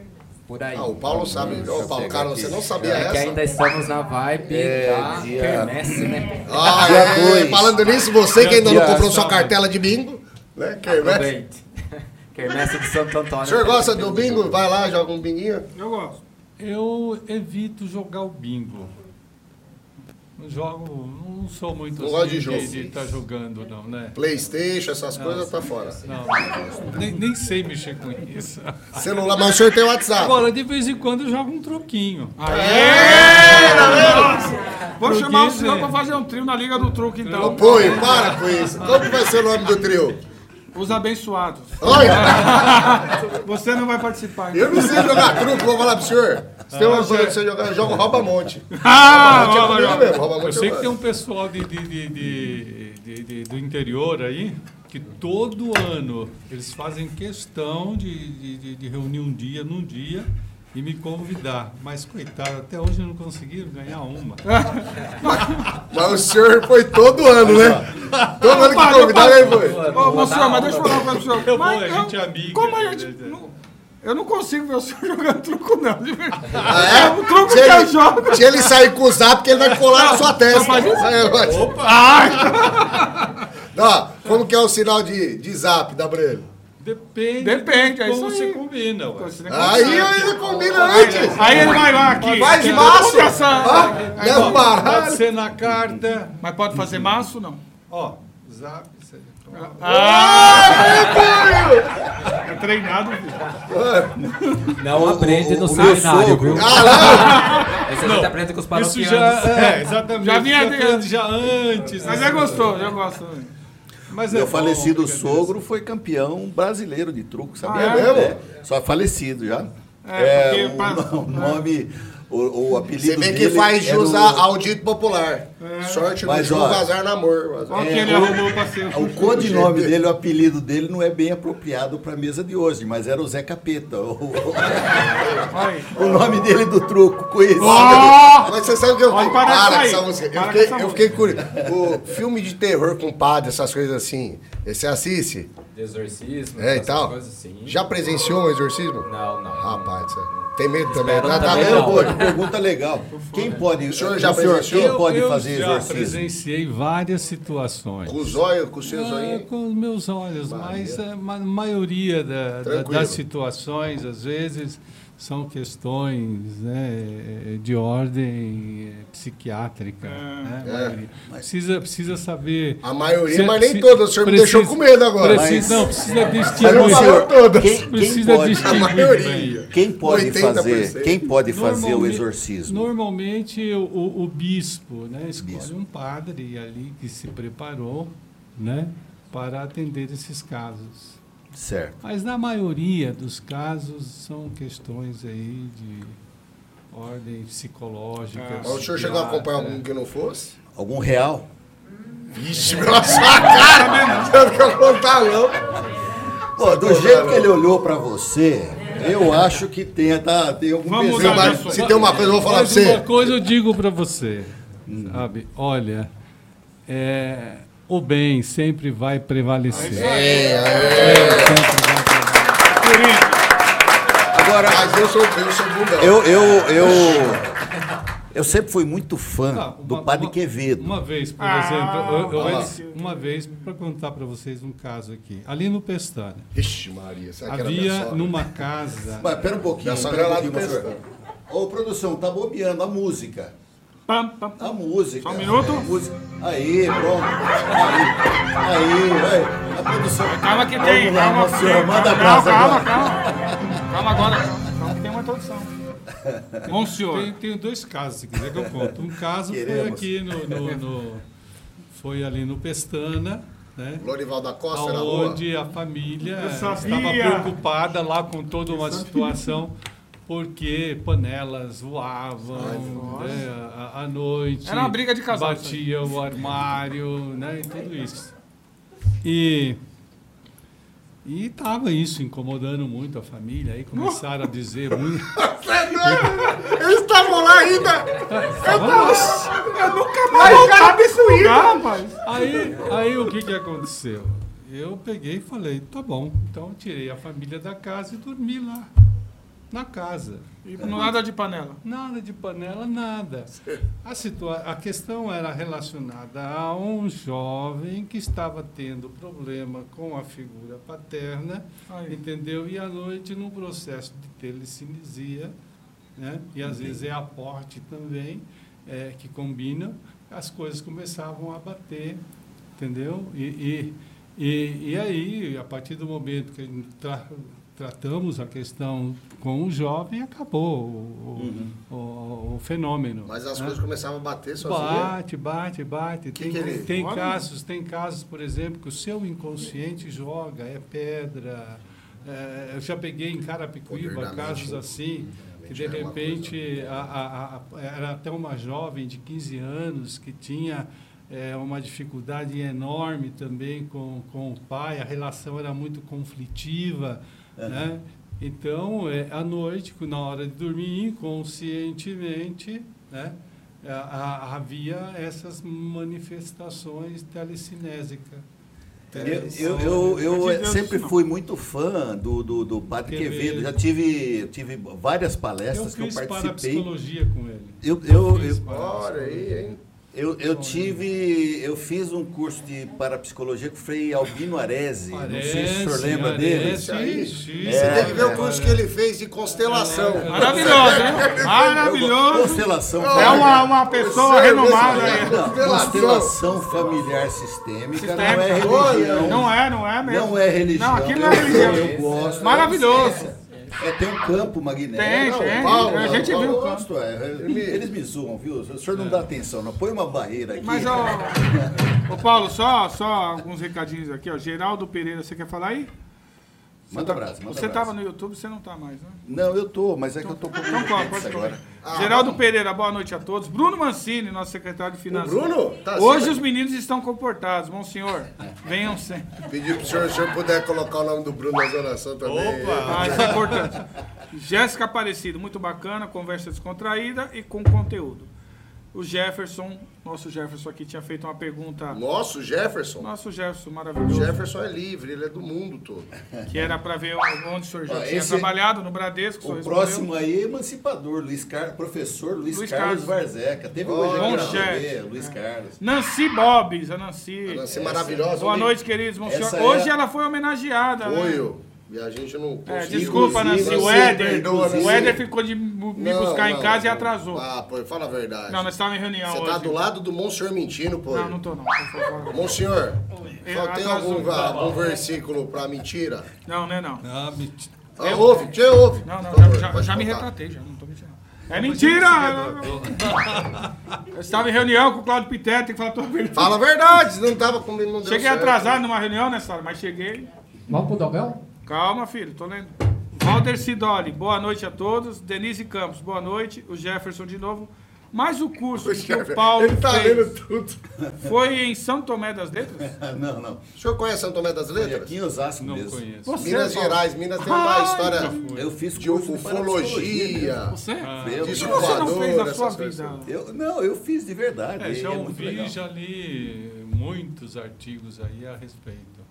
Por aí. Ah, o Paulo sabe. Deixa Ô, Paulo, aqui. você não sabia É que essa? ainda estamos na vibe É, da dia- quermesse, né? Ah, Dia é, dois. falando nisso, você que ainda não comprou sua cartela de bingo, né? Quermesse. Quermesse de Santo Antônio. O senhor gosta do bingo? Vai lá, joga um binguinho. Eu gosto. Eu evito jogar o bingo. Não jogo, não sou muito Não gosta de assim jogo. de estar jogando, não, né? Playstation, essas coisas, tá fora. Não, nem, nem sei mexer com isso. Celular, mas o senhor tem WhatsApp. Agora, de vez em quando eu jogo um troquinho. Vou chamar o senhor né? pra fazer um trio na Liga do Truque, então. Apoio, para com isso. Como vai ser o nome do trio? Os abençoados. Olha, Você não vai participar. então. eu não sei jogar truco, vou falar pro senhor. Se tem uma coisa pra você jogar, eu jogo rouba-monte. Ah, vai, vai, comigo vai. mesmo, Eu sei que tem um pessoal de, de- de- de- de- de- do interior aí que todo ano eles fazem questão de, de- de- de reunir um dia num dia e me convidar. Mas, coitado, até hoje não conseguiram ganhar uma. Mas o senhor foi todo ano, né? Todo ano que para. ele foi. Ô, senhor, mas deixa eu falar uma coisa pro senhor. Eu Mas vou, a gente é amiga. Como a gente... não- eu não consigo ver o senhor jogando truco, não. de verdade. Ah, é? O truco Se que eu ele, jogo... se ele sair com o zap, que ele vai colar na sua testa. Opa! Ó, como que é o sinal de, de zap, pra ele? Depende, Depende, de é como aí. combina. ué. Aí ainda combina antes. Aí ele vai lá aqui. Vai de maço. Leva um Pode baralho. ser na carta. Mas pode fazer maço, não? Ó, zap. Você- É treinado, filho. Não aprende no o meu seminário, sogro- viu? Ah, Esse a gente aprende com os Isso paroquianos. já, é, exatamente. Já vinha Isso aprende já antes. Mas né? é gostoso, eu gosto também. Mas é Meu bom, falecido brincadeira. sogro foi campeão brasileiro de truco, sabia? Ah, é mesmo? Só falecido já. É, pra- o nome, o, o apelido Você vê que dele faz jus o- a- ao dito popular. Sorte no Mas, ó, no amor. Olha o que É, ele o- ser. O codinome dele, o apelido dele não é bem apropriado para a mesa de hoje, mas era o Zé Capeta. O, o nome dele do truco, conhecido. Mas você sabe que eu fiquei. Para isso essa música. Eu Para fiquei, eu fiquei curioso. O filme de terror com padre, essas coisas assim. Você assiste? De exorcismo, É, e tal? coisas assim. Já presenciou um exorcismo? Não, não. Rapaz, você tem medo também. Tá, tá também vendo, não. pô? Pergunta legal. Quem pode, O senhor já o senhor, presenciou? quem pode eu fazer já exorcismo? presenciei várias situações. Com os olhos, com os seus É, olhinhos. com os meus olhos, mas a ma- maioria da- da- das situações, às vezes, são questões né, de ordem eh, psiquiátrica. né, a É. Precisa, precisa saber. A maioria, mas nem todas. O senhor me precisa- deixou com medo agora. Precisa, não, precisa Mas não distinguir. falou todas. Quem, quem Precisa pode, distinguir A maioria. quem pode 80%. fazer, quem pode fazer o exorcismo? Normalmente o, o- o bispo né, escolhe Bispo. um padre ali que se preparou né, para atender esses casos. Certo. Mas na maioria dos casos são questões aí de ordem psicológica. Mas o senhor chegou a acompanhar algum que não fosse? Algum real? Vixe, pela sua cara mesmo. Você não quer contar, não. Pô, do jeito que ele olhou pra você, eu acho que tem, tá, tem algum Vamos Mas se tem uma coisa, eu vou falar pra Mas uma você. coisa eu digo para você, sabe? Olha, é, o bem sempre vai prevalecer. É, Sempre vai prevalecer. Agora, Mas eu sou, eu sou bundão. eu, eu, eu, eu sempre fui muito fã Ah, do uma- Padre uma- Quevedo. Uma vez, por Ah, exemplo, eu, eu- lá. uma vez para contar para vocês um caso aqui. Ali no Pestana, Ixi, Maria, será que era minha havia sogra? numa casa. Mas pera um pouquinho, Minha sogra pera um lá do pouquinho, Pestana. Ô, produção, tá bobeando a música. Pam, pam. A música. Só um minuto. A música. Aí, pronto. Aí, aí, vai. A produção. Calma que tem. Vamos lá, Calma, nossa senhora, tem. manda calma, abraço calma, agora. calma. Calma agora. Calma que tem uma introdução. Bom senhor. Tem, tenho dois casos, se quiser que eu conto. Um caso foi Queremos. aqui no, no- no- foi ali no Pestana, né? Lorival da Costa. Onde a família estava preocupada lá com toda uma situação, porque panelas voavam né, à, à noite. Era uma briga de casal, Batia o armário, né? E tudo isso. E. E estava isso incomodando muito a família, aí começaram a dizer muito. Eles estavam lá ainda. Eu nunca mais voltava desse lugar, rapaz. Aí, aí o que, que aconteceu? Eu peguei e falei, tá bom. Então eu tirei a família da casa e dormi lá, na casa. E nada de panela. Nada de panela, nada. A, situa a questão era relacionada a um jovem que estava tendo problema com a figura paterna, Aí. entendeu? E à noite, num processo de telecinesia, né? e às vezes é aporte também, é, que combinam, as coisas começavam a bater, entendeu? E, e, e, e aí, a partir do momento que tra, tratamos a questão com o jovem, acabou o, Uhum. o, o, o fenômeno. Mas as né? coisas começavam a bater sozinha. Bate, bate, bate. Que tem que ele- tem Olha. casos, tem casos, por exemplo, que o seu inconsciente joga, é pedra. é, eu já peguei em Carapicuíba casos mente. assim, que de é uma repente a- a- a- era até uma jovem de 15 anos que tinha é, uma dificuldade enorme também com, com o pai, a relação era muito conflitiva, né? Então, é, à noite, na hora de dormir, inconscientemente, né? a- a- havia essas manifestações telecinésicas. Eu, eu, eu, eu sempre fui muito fã do, do, do Padre Quevedo. Já tive, tive várias Eu palestras que eu fiz participei. parapsicologia com ele. Eu, eu, fiz eu, Olha aí, hein? Eu, eu tive, eu fiz um curso de parapsicologia com o Frei Albino Arese. Não sei se o senhor lembra parece, dele. Isso aí. sim. Você tem que ver o curso que ele fez de constelação. Maravilhoso, hein? Maravilhoso. Constelação É uma, uma pessoa Você, renomada você- aí. Não, Constelação. constelação familiar sistêmica, não é Sistêmica. religião. Não é, não é mesmo. Não é religião. Não, aqui não é Eu- religião. Eu, gosto. Maravilhoso. É, tem um campo magnético. Tem, tem. Paulo, a gente Paulo, viu o eu campo. Gosto, é. Eles me zoam, viu? O senhor não dá atenção, não. Põe uma barreira aqui. Mas, ó, ô Paulo, só, só alguns recadinhos aqui, ó. Geraldo Pereira, você quer falar aí? Manda abraço, manda Você estava no YouTube, você não tá mais, né? Não, eu tô, mas é que eu tô com Então, pode, pode agora. falar. Geraldo Pereira, boa noite a todos. Bruno Mancini, nosso secretário de O Finanças. Bruno? Tá Hoje assim, os meninos estão comportados, monsenhor. Venham sempre. Pedir pro senhor, se o senhor puder colocar o nome do Bruno nas orações também. Ah, isso é importante. Jéssica Aparecido, muito bacana, conversa descontraída e com conteúdo. O Jefferson, nosso Jefferson aqui tinha feito uma pergunta. Nosso Jefferson. Nosso Jefferson, O maravilhoso. Jefferson é livre, ele é do mundo todo. Que era para ver onde o senhor já Ó, tinha trabalhado, no Bradesco. o O próximo aí é emancipador, Luiz Car... professor Luiz, Luiz Carlos Carlos. Varzeca. Teve Ó, hoje aqui bom na. TV, Luiz Carlos. Nancy Bobbs, a Nancy. A Nancy maravilhosa. Boa noite, queridos. Monsenhor. É Hoje a- ela foi homenageada. né? Foi eu. E a gente não É, desculpa, Nancy. O Nancy, Éder, perdoa, o. Éder ficou de me Não, buscar em não, casa e não. atrasou. Ah, pô, fala a verdade. Não, nós estávamos em reunião Você hoje. tá do lado do Monsenhor mentindo, pô. Não, não tô não. por favor. Monsenhor, É, só tem atrasou. algum, algum versículo pra mentira? Não, não é não. Ah, menti- Ah, ouve, te ouve. Não, não, favor, já, já, me retratei, já não tô mentindo. É mentira! Eu estava em reunião com o Claudio Pitete, tem que falar toda a verdade. Fala a verdade, não tava comigo, não deu Cheguei certo. atrasado numa reunião nessa hora, mas cheguei. Vamos pro Dogão? Calma, filho, tô lendo. Walter Sidoli, boa noite a todos. Denise Campos, boa noite. O Jefferson de novo. Mas o curso que o Paulo Ele tá fez lendo tudo. foi em São Tomé das Letras? Não, não. O senhor conhece São Tomé das Letras? aqui em Osasco Não mesmo. conheço. Você, Minas Paulo? Gerais. Minas tem uma Ah, história Eu fiz de curso de ufologia, Você? Eu, de O você não fez na essas sua vida? eu, não, eu fiz de verdade. É, já é ouvi, já li muitos artigos aí a respeito.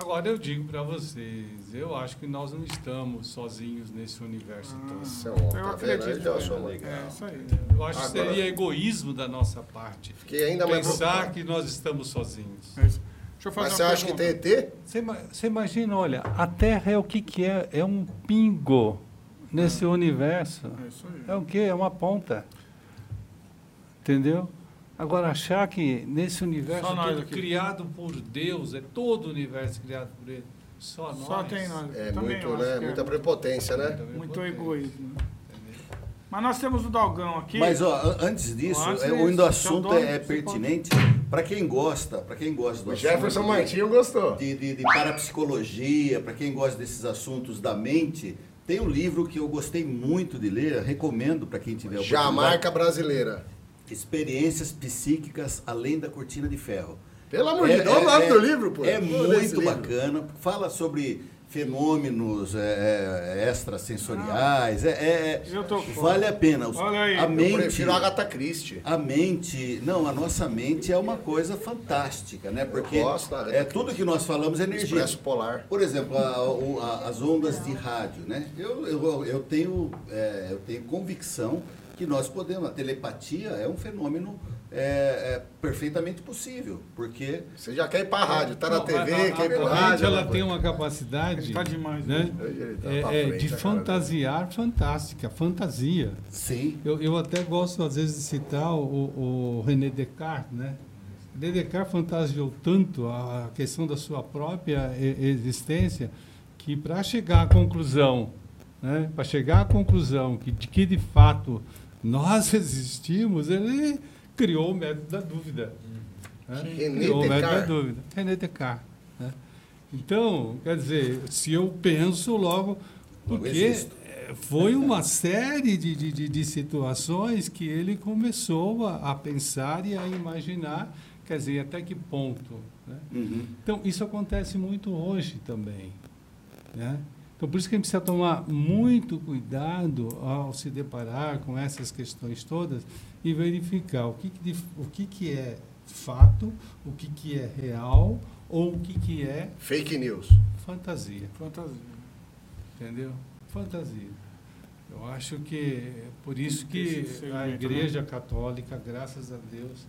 Agora eu digo para vocês, eu acho que nós não estamos sozinhos nesse universo todo. Esse é um homem, Eu acredito. Ele deu a que sua foi. mão. É, isso aí. Eu acho que Agora- seria egoísmo da nossa parte ainda mais pensar que nós estamos sozinhos. É isso. Deixa eu fazer Mas você acha que tem ET? Você, você imagina, olha, a Terra é o que, que é? É um pingo nesse universo. É isso aí. É o quê? É uma ponta. Entendeu? Agora, achar que nesse universo Só nós todo aqui. criado por Deus, é todo o universo criado por Ele, só nós. Só tem nós. É Também muito, né? é Muita prepotência, né? Muito egoísmo. Mas nós temos o Dogão aqui. Mas ó, an- antes disso, Antes é, disso, o é assunto é, você pertinente para quem gosta, para quem gosta do O Jefferson assunto Martinho gostou. de, de, de parapsicologia, para quem gosta desses assuntos da mente, tem um livro que eu gostei muito de ler, recomendo para quem tiver oportunidade. Jamaica brasileira. Experiências psíquicas além da cortina de ferro. Pelo amor de Deus, olha o nome do livro, pô. É muito livro. bacana. Fala sobre fenômenos é, é, extrasensoriais. É, é- Eu tô vale a pena. Os- Olha aí, a eu mente, Eu prefiro a Agatha Christie. a mente, não, a nossa mente é uma coisa fantástica, né? Porque gosto da Agatha é tudo que nós falamos é energia. Expresso Polar. Por exemplo, a- o- a- as ondas de rádio, né? Eu, eu, eu, tenho, é, eu tenho convicção que nós podemos. A telepatia é um fenômeno é, é perfeitamente possível, porque... Você já quer ir para a rádio, tá na Não, TV, a- a- quer ir para a a rádio. ela né, tem uma capacidade Tá demais, né? Ele tá É, é, frente, de a cara fantasiar fantástica, fantasia. Sim. Eu, eu até gosto, às vezes, de citar o, o René Descartes, né? René Descartes fantasiou tanto a questão da sua própria existência que, para chegar à conclusão, né? para chegar à conclusão que, de que, de fato, nós existimos, ele criou o método da dúvida. né? Criou o método da dúvida. René Descartes. Né? Então, quer dizer, se eu penso logo, porque eh, foi uma série de, de, de, de situações que ele começou a, a pensar e a imaginar, quer dizer, até que ponto. Né? Uhum. Então, isso acontece muito hoje também. Né? Então, por isso que a gente precisa tomar muito cuidado ao se deparar com essas questões todas e verificar o que, que, o que, que é fato, o que, que é real ou o que, que é Fake news. fantasia. Fantasia. Entendeu? Fantasia. Eu acho que é por isso que a né? Igreja Católica, graças a Deus,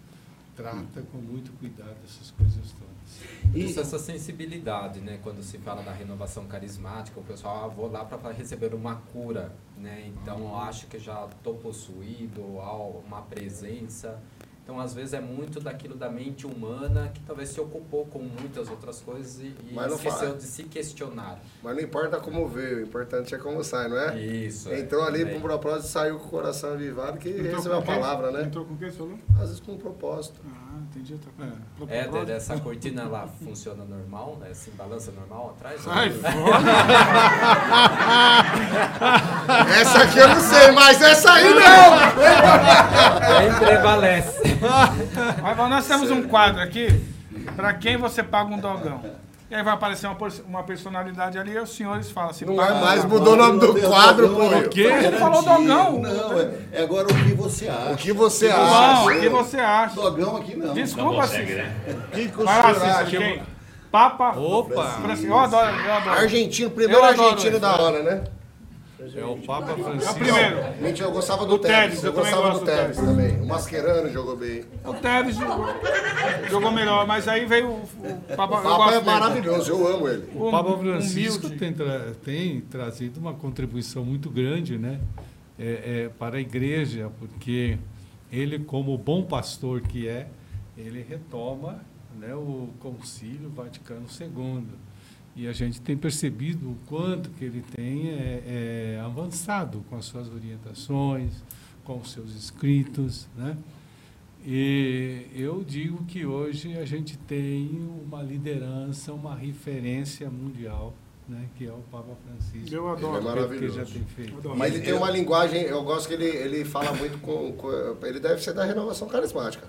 trata com muito cuidado essas coisas todas. Isso, essa sensibilidade, né? Quando se fala da renovação carismática, o pessoal, ah, vou lá para receber uma cura, né? Então, eu acho que já estou possuído, há uma presença. Então, às vezes, é muito daquilo da mente humana que talvez se ocupou com muitas outras coisas e, e esqueceu fala. de se questionar. Mas não importa como veio, o importante é como sai, não é? Isso. é, Entrou ali também. com um propósito e saiu com o coração avivado, que Entrou recebeu a com quê? palavra, né? Entrou com o que, você falou? Às vezes com um propósito. Ah, entendi. Tá com... É. É, pro- Dede, essa cortina lá funciona normal, né? Assim, balança normal atrás? Sai Ou- fora. Essa aqui eu não sei, mas essa aí não! Bem prevalece. Mas nós temos um quadro aqui, para quem você paga um dogão. E aí vai aparecer uma, uma personalidade ali e os senhores falam assim, Não é mais, mudou o nome do Não, quadro, não, pô. não, O quê? Ele falou dogão. Não, é, é agora o que você acha. que você acha? o que você acha? Dogão aqui não. Desculpa, Cícero. O que, que o. Quem? Papa Opa! Eu adoro, eu adoro. Argentino, primeiro Eu argentino da hora, né? É o Papa É o Francisco. primeiro. Mentira, eu gostava do O Tevez. Eu gostava do Tevez também. O Mascherano jogou bem. O Tevez jogou, melhor, mas aí veio o, o Papa. O Papa é maravilhoso, eu amo ele. O Papa Francisco tem, tra- tem trazido uma contribuição muito grande né, é, é, para a igreja, porque ele, como bom pastor que é, ele retoma né, o Concílio Vaticano II. E a gente tem percebido o quanto que ele tem é, é, avançado com as suas orientações, com os seus escritos, né? E eu digo que hoje a gente tem uma liderança, uma referência mundial, né, que é o Papa Francisco. Eu adoro. Ele é maravilhoso. que já tem feito. Adoro. Mas ele tem uma linguagem, eu gosto que ele, ele fala muito com, com- Ele deve ser da renovação carismática.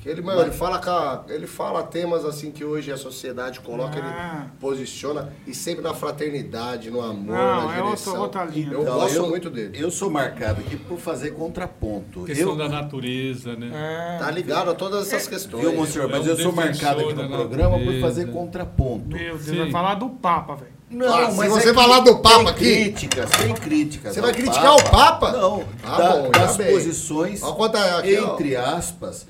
Que ele, meu, ele, fala, com a- ele fala temas assim que hoje a sociedade coloca, Ah. ele posiciona, e sempre na fraternidade, no amor, Não, na é direção. outra- outra linha. Eu Então, gosto eu- muito dele. Eu sou marcado aqui por fazer contraponto. questão eu, da natureza, né? É, Tá ligado a todas essas questões. Viu, monsenhor? Mas É um eu sou marcado aqui no programa por natureza. fazer contraponto. meu Deus, Sim. vai falar do Papa, velho. Não, Ah, se mas você é que falar do Papa tem aqui- críticas, tem críticas. Você vai criticar o Papa? Não, Ah, da- bom, das bem. posições, é aqui, ó. entre aspas,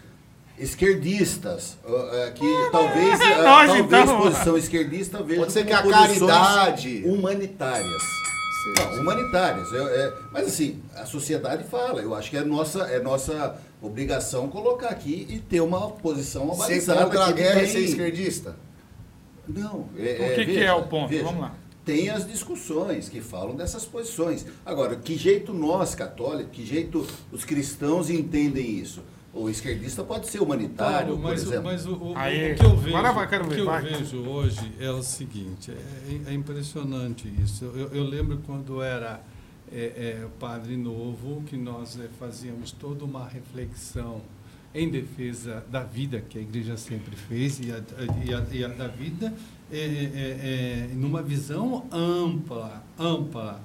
esquerdistas, ó, é, que talvez, é nós, talvez então. posição esquerdista veja Pode ser que a caridade- humanitárias. Não, humanitárias. Eu- é, mas assim, a sociedade fala. Eu acho que é nossa, é nossa obrigação colocar aqui e ter uma posição Ser abalizada. contra a que guerra e tem- ser esquerdista? Não. O que que é o ponto? Vamos lá. Tem as discussões que falam dessas posições. Agora, que jeito nós, católicos, que jeito os cristãos entendem isso? O esquerdista pode ser humanitário, por mas, o- exemplo. mas o, o- Aí, o que eu vejo, agora vai, quero ver, que eu vejo hoje é o seguinte, é, é impressionante isso. Eu, eu lembro quando era é, é, padre novo, que nós é, fazíamos toda uma reflexão em defesa da vida que a igreja sempre fez e a, e a, e a da vida é, é, é, numa visão ampla, ampla.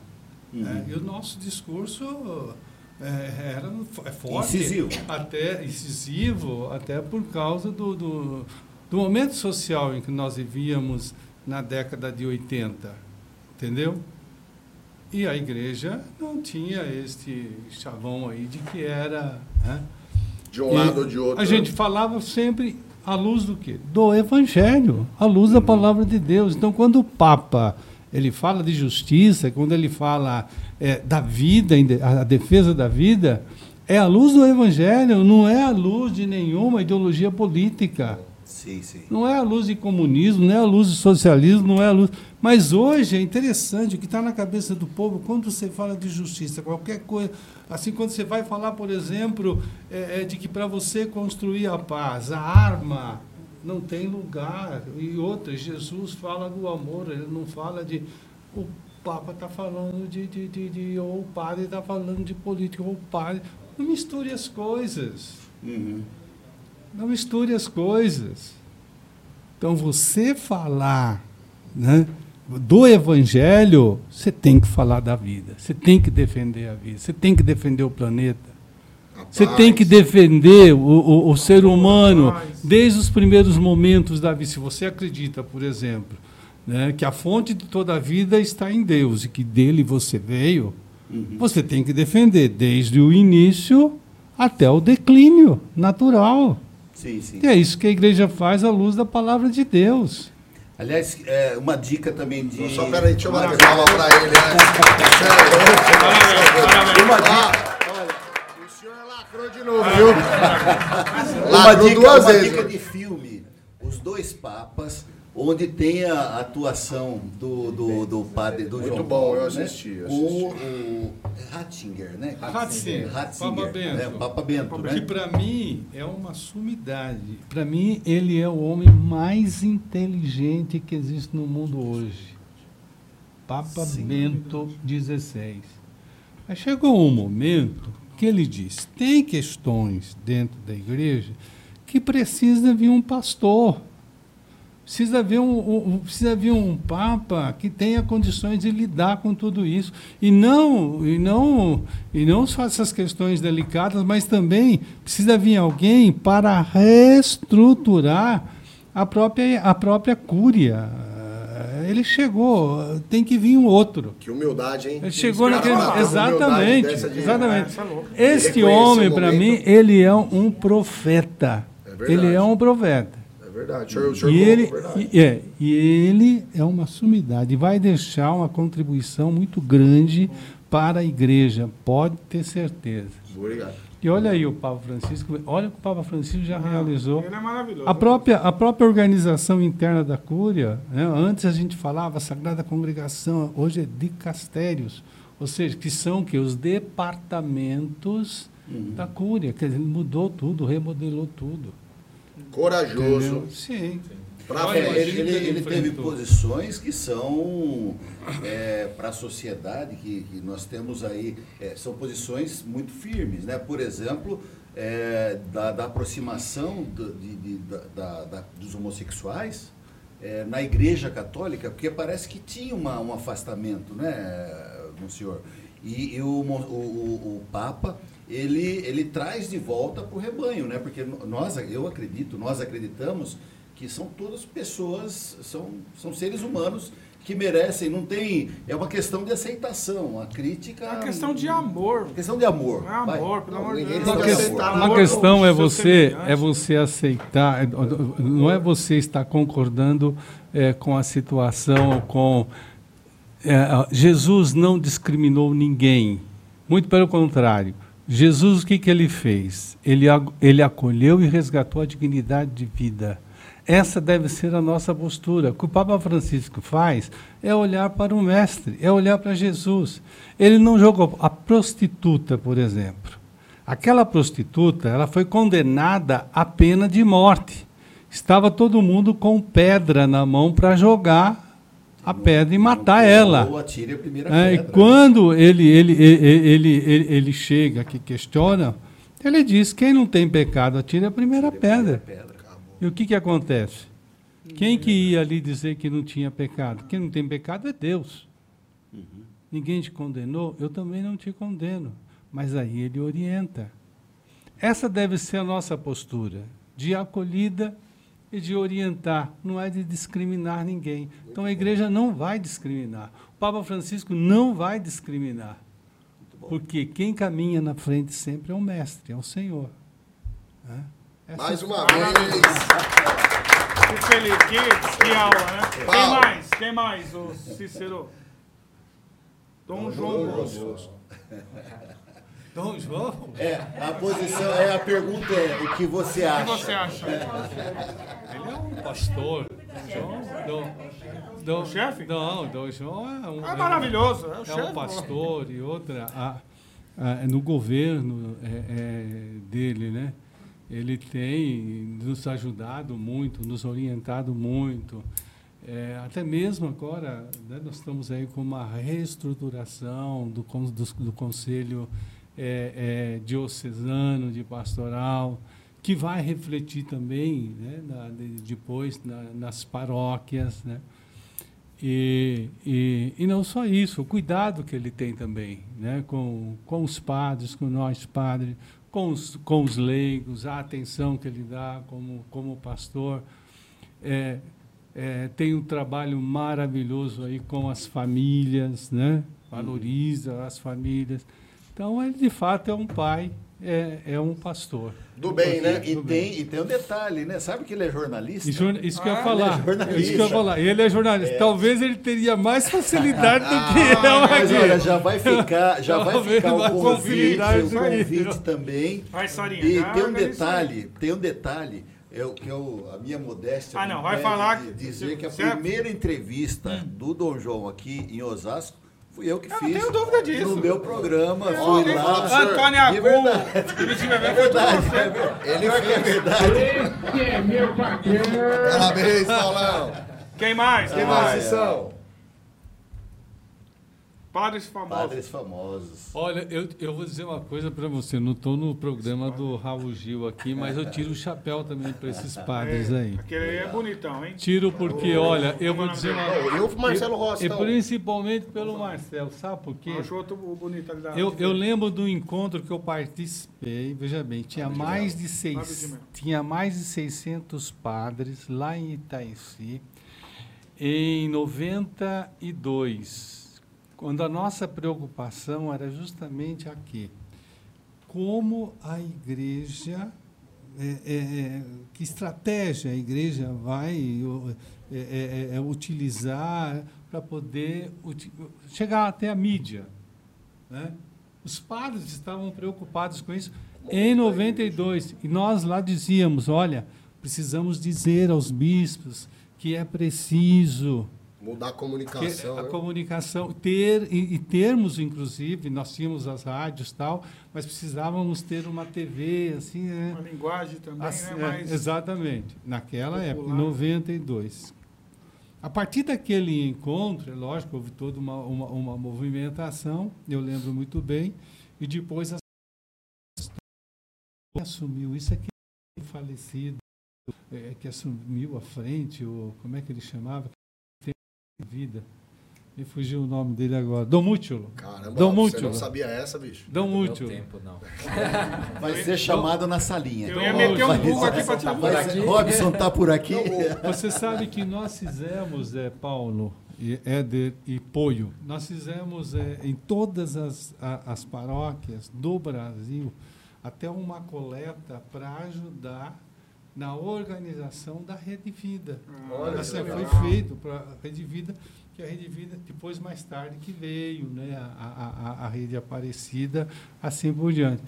né? E o nosso discurso é, era é forte, Incisivo. até incisivo, até por causa do, do, do momento social em que nós vivíamos na década de 80, entendeu? E a igreja não tinha este chavão aí de que era. Né? De um lado ou de outro. A gente falava sempre à luz do quê? Do Evangelho, à luz da palavra de Deus. Então, quando o Papa ele fala de justiça, quando ele fala é, da vida, a defesa da vida, é a luz do Evangelho, não é a luz de nenhuma ideologia política. Sim, sim. Não é a luz de comunismo, não é a luz do socialismo, não é a luz. Mas hoje é interessante o que está na cabeça do povo quando você fala de justiça, qualquer coisa. Assim, quando você vai falar, por exemplo, é, é de que para você construir a paz, a arma não tem lugar. E outra, Jesus fala do amor, ele não fala de. O Papa está falando de, de, de, de, Ou o padre está falando de política, ou o padre. Não misture as coisas. Uhum. Não misture as coisas. Então, você falar né, do Evangelho, você tem que falar da vida. Você tem que defender a vida. Você tem que defender o planeta. Você tem que defender o, o, o ser humano desde os primeiros momentos da vida. Se você acredita, por exemplo, né, que a fonte de toda a vida está em Deus e que dele você veio, uhum. você tem que defender desde o início até o declínio natural. Sim, sim. E é isso que a igreja faz à luz da palavra de Deus. Aliás, é, uma dica também de. Só peraí, deixa eu bater palma para ele. Né? Uma dica lacrou de novo, viu? uma dica, duas uma vezes. dica de filme. Os dois papas, onde tem a atuação do, do, do padre do Muito João bom, Paulo, eu assisti. Né? Eu assisti. O, o Ratzinger, né? Ratzinger, Ratzinger Papa Bento. Né? Papa Bento, né? Que para mim é uma sumidade. Para mim, ele é o homem mais inteligente que existe no mundo hoje. Papa Sim. Bento XVI. Mas chegou um momento que ele diz: tem questões dentro da igreja que precisa vir um pastor. Precisa vir um, um, precisa vir um papa que tenha condições de lidar com tudo isso e não e não e não só essas questões delicadas, mas também precisa vir alguém para reestruturar a própria a própria cúria, ele chegou, tem que vir um outro. Que humildade, hein? Ele chegou naquele. Exatamente. exatamente. É, este homem, para mim, ele é um profeta. É ele é um profeta. Verdade. O senhor, o senhor e, ele, e, é, e ele é uma sumidade. Vai deixar uma contribuição muito grande para a igreja. Pode ter certeza. Obrigado. E olha aí o Papa Francisco, olha o que o Papa Francisco já realizou. Ele é maravilhoso. A própria, a própria organização interna da Cúria, né? antes a gente falava Sagrada Congregação, hoje é dicastérios, ou seja, que são que os departamentos uhum. da Cúria, que mudou tudo, remodelou tudo. Corajoso. Entendeu? Sim. Sim. É, ele, ele, ele teve posições que são é, para a sociedade, que, que, nós temos aí, é, são posições muito firmes. Né? Por exemplo, é, da, da, aproximação do, de, de, da, da, dos homossexuais é, na Igreja Católica, porque parece que tinha uma, um afastamento, né, senhor? E, e o, o, o, o Papa ele, ele traz de volta para o rebanho, né? Porque nós, eu acredito, nós acreditamos que são todas pessoas, são, são seres humanos que merecem, não tem. É uma questão de aceitação. A crítica. É uma questão de amor. Questão de amor. É amor, pelo amor de Deus. Uma, que, uma questão é você, é você aceitar, é, não é você estar concordando é, com a situação, com. É, Jesus não discriminou ninguém. Muito pelo contrário. Jesus, o que, que ele fez? Ele, ele acolheu e resgatou a dignidade de vida essa deve ser a nossa postura. O que o Papa Francisco faz é olhar para o Mestre, é olhar para Jesus. Ele não jogou a prostituta, por exemplo. Aquela prostituta, ela foi condenada à pena de morte. Estava todo mundo com pedra na mão para jogar a pedra e matar ela. É, e quando ele, ele, ele, ele, ele, ele chega que questiona, ele diz: quem não tem pecado, atire a primeira pedra. E o que, que acontece? Quem que ia ali dizer que não tinha pecado? Quem não tem pecado é Deus. Uhum. Ninguém te condenou, eu também não te condeno. Mas aí ele orienta. Essa deve ser a nossa postura, de acolhida e de orientar, não é de discriminar ninguém. Então a igreja não vai discriminar. O Papa Francisco não vai discriminar. Porque quem caminha na frente sempre é o mestre, é o Senhor. Né? Essa Mais uma vez. Que feliz, que, que aula, né? Quem mais? Quem mais, o Cícero? Dom João Bosco. Dom João? É, a posição, é, a pergunta é, o que você acha? O que você acha? Ele é um pastor. Dom, Dom, chefe? Não, Dom João é um... É maravilhoso, é o é chefe. um pastor e outra... A, a, no governo é, é, dele, né? Ele tem nos ajudado muito, nos orientado muito. É, até mesmo agora, né, nós estamos aí com uma reestruturação do, do, do Conselho é, é, Diocesano de Pastoral, que vai refletir também né, na, depois na, nas paróquias. Né? E, e, e, não só isso, o cuidado que ele tem também né, com, com os padres, com nós padres, com os, com os leigos, a atenção que ele dá como, como pastor. É, é, tem um trabalho maravilhoso aí com as famílias, né? valoriza as famílias. Então, ele de fato é um pai, é, é um pastor. Do bem, né? E, tem, e tem um detalhe, né? Sabe que ele é jornalista? Isso, isso que eu ia ah, falar. Ele é isso que eu ia falar. Ele é jornalista. É. Talvez ele teria mais facilidade do que ah, eu mas olha, já vai ficar, já vai ficar o convite, o convite também. Vai, Sorinha. E tem um detalhe, tem um detalhe eu, que eu, a minha modéstia ah, não, vai falar de dizer que a primeira entrevista do Dom João aqui em Osasco fui eu que eu fiz. Não tenho dúvida disso. No meu programa, eu fui lá. Antônio Agu, Curitiba é verdade. Ele foi é verdade. É. Parabéns, Paulão. Quem mais? Quem mais são? Padres famosos. Padres famosos. Olha, eu, eu vou dizer uma coisa para você. Não estou no programa do Raul Gil aqui, mas eu tiro o chapéu também para esses padres aí. Aquele aí é bonitão, hein? Tiro porque, olha, eu vou dizer uma coisa. E o Marcelo Rossi. E principalmente pelo Marcelo, sabe por quê? Acho outro bonito ali da eu, eu lembro do encontro que eu participei, veja bem, tinha mais de, seis, tinha mais de 600 padres lá em Itaici em 92 quando a nossa preocupação era justamente aqui. Como a igreja, é, é, é que estratégia a igreja vai é, é, é utilizar para poder chegar até a mídia. Né? Os padres estavam preocupados com isso em 92. E nós lá dizíamos: olha, precisamos dizer aos bispos que é preciso Mudar a comunicação. a né? comunicação, ter, e, e, termos, inclusive, nós tínhamos as rádios tal, mas precisávamos ter uma TV, assim, né? Uma linguagem também, assim, né? Mais exatamente. Naquela popular. época, 92. A partir daquele encontro, é lógico, houve toda uma, uma, uma movimentação, eu lembro muito bem, e depois assumiu isso aqui falecido, é, que assumiu a frente, ou como é que ele chamava? Vida. Me fugiu o nome dele agora. Dom Mútulo. Caramba, Dom você não sabia essa, bicho? Dom Mútulo. tempo, não. Vai ser chamado na salinha. Eu ia meter um Google aqui para te aqui. Robson tá por aqui. Você sabe que nós fizemos, é, Paulo, e Éder e Poio, nós fizemos é, em todas as, a, as paróquias do Brasil até uma coleta para ajudar na organização da Rede Vida. Olha, assim, foi feito para a Rede Vida, que a Rede Vida, depois, mais tarde, que veio né, a, a, a Rede Aparecida, assim por diante.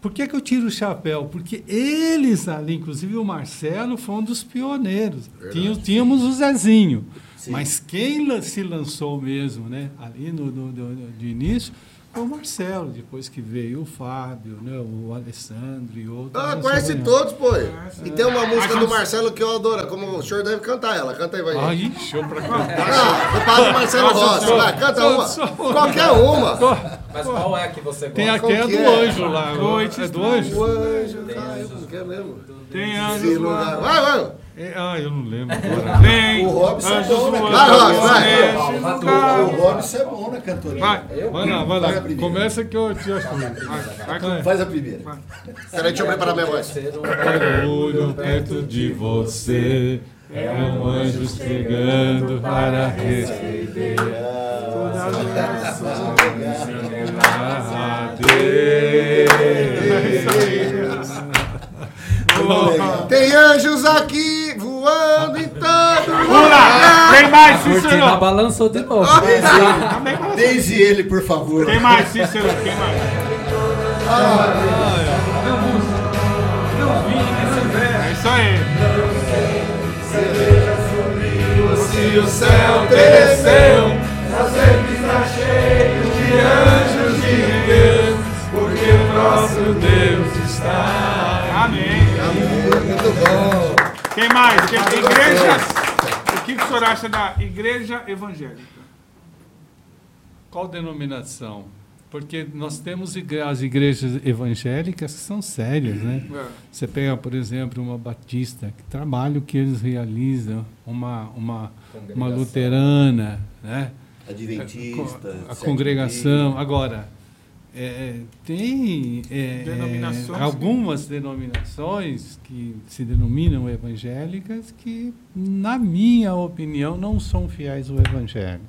Por que, que eu tiro o chapéu? Porque eles ali, inclusive o Marcelo, foi um dos pioneiros. Tínhamos, tínhamos o Zezinho. Sim. Mas quem se lançou mesmo né, ali no, no, no, de início o Marcelo, depois que veio o Fábio, né, o Alessandro e outros. Ah, conhece todos, pô. E tem uma música do Marcelo que eu adoro, como o senhor deve cantar ela. Canta aí, vai. Aí, show pra cantar. Ah, o padre Marcelo Rossi, vai, canta uma. Qualquer uma. Mas qual é a que você gosta? Tem aquela do é? anjo lá. Noite é do anjo? O anjo caiu, quer mesmo? Tem anjo. Vai, vai. É, ah, eu não lembro agora. Vem, O Robson é bom, né? neste lugar. O Robson é bom na cantoria. Vai. Vai lá, vai Faz a lá. primeira. Começa que eu te ajudo. Vai, vai. Faz a primeira. Peraí, deixa eu preparar minha voz. Olho perto de você. É um anjo chegando para receber a Deus. Tem anjos aqui voando em todo Pula! Tem mais, Cícero! balançou de novo. Desde ele, por favor. Tem mais, Cícero! Tem mais! É isso aí! Se o céu desceu, está cheio de anjos de Deus, porque o nosso Deus está. Amém! Muito bom. Quem mais? Quem, igrejas. O que, que o senhor acha da igreja evangélica? Qual denominação? Porque nós temos igre- as igrejas evangélicas que são sérias, né? É. Você pega, por exemplo, uma batista, que trabalho que eles realizam, uma, uma, uma luterana, né? Adventista. a sete congregação. Agora, é, tem é, Denominações é, algumas denominações que se denominam evangélicas que, na minha opinião, não são fiéis ao evangelho.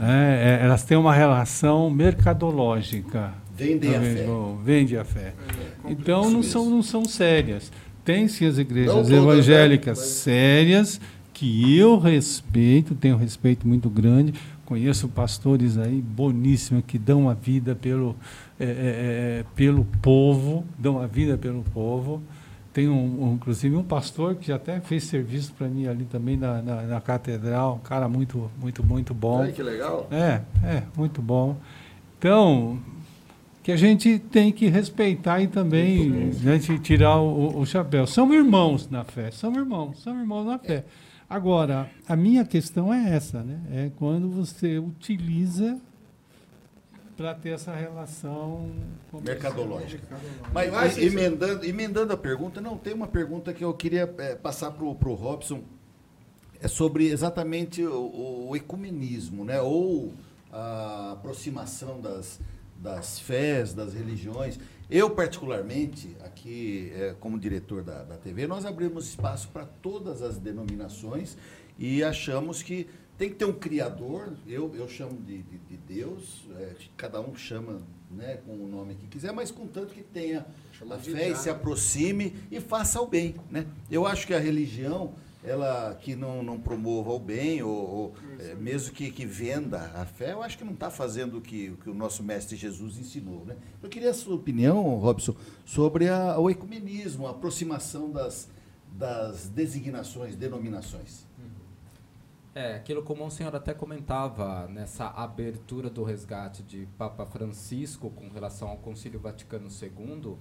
É, é, elas têm uma relação mercadológica. Vendem a fé. Vende a fé. Então não são, não são sérias. Tem sim as Não igrejas todas, né? evangélicas Mas- sérias que eu respeito, tenho um respeito muito grande. Conheço pastores aí boníssimos que dão a vida pelo, é, é, é, pelo povo, dão a vida pelo povo. Tem um, um- inclusive um pastor que até fez serviço para mim ali também na, na, na catedral, um cara muito, muito, muito bom. Ai, que legal. É, é, muito bom. Então, que a gente tem que respeitar e também né, tirar o, o chapéu. São irmãos na fé, são irmãos, são irmãos na fé. Agora, a minha questão é essa, né? É quando você utiliza para ter essa relação comercial. Mercadológica. Mas Mas, e- emendando, emendando a pergunta, não, tem uma pergunta que eu queria é, passar para o Robson. É sobre exatamente o, o ecumenismo, né? ou a aproximação das, das fés, das religiões. Eu, particularmente, aqui é, como diretor da, da TV, nós abrimos espaço para todas as denominações e achamos que tem que ter um criador, eu, eu chamo de, de, de Deus, é, cada um chama né, com o nome que quiser, mas contanto que tenha a de fé e se aproxime e faça o bem. Né? Eu acho que a religião, ela que não, não promova o bem, ou, ou, é, mesmo que, que venda a fé, eu acho que não está fazendo o que, o que o nosso mestre Jesus ensinou. Né? Eu queria a sua opinião, Robson, sobre a- o ecumenismo, a aproximação das, das designações, denominações. É, aquilo como o senhor até comentava nessa abertura do resgate de Papa Francisco com relação ao Concílio Vaticano II,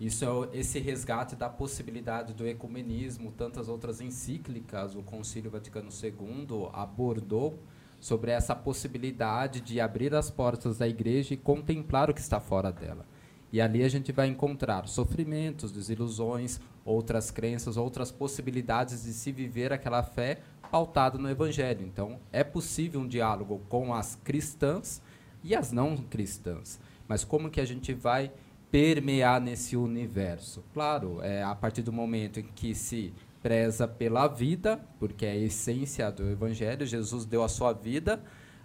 isso é esse resgate da possibilidade do ecumenismo, tantas outras encíclicas, o Concílio Vaticano II abordou sobre essa possibilidade de abrir as portas da igreja e contemplar o que está fora dela. E ali a gente vai encontrar sofrimentos, desilusões, outras crenças, outras possibilidades de se viver aquela fé pautada no Evangelho. Então, é possível um diálogo com as cristãs e as não cristãs. Mas como que a gente vai permear nesse universo? Claro, é a partir do momento em que se preza pela vida, porque é a essência do Evangelho, Jesus deu a sua vida,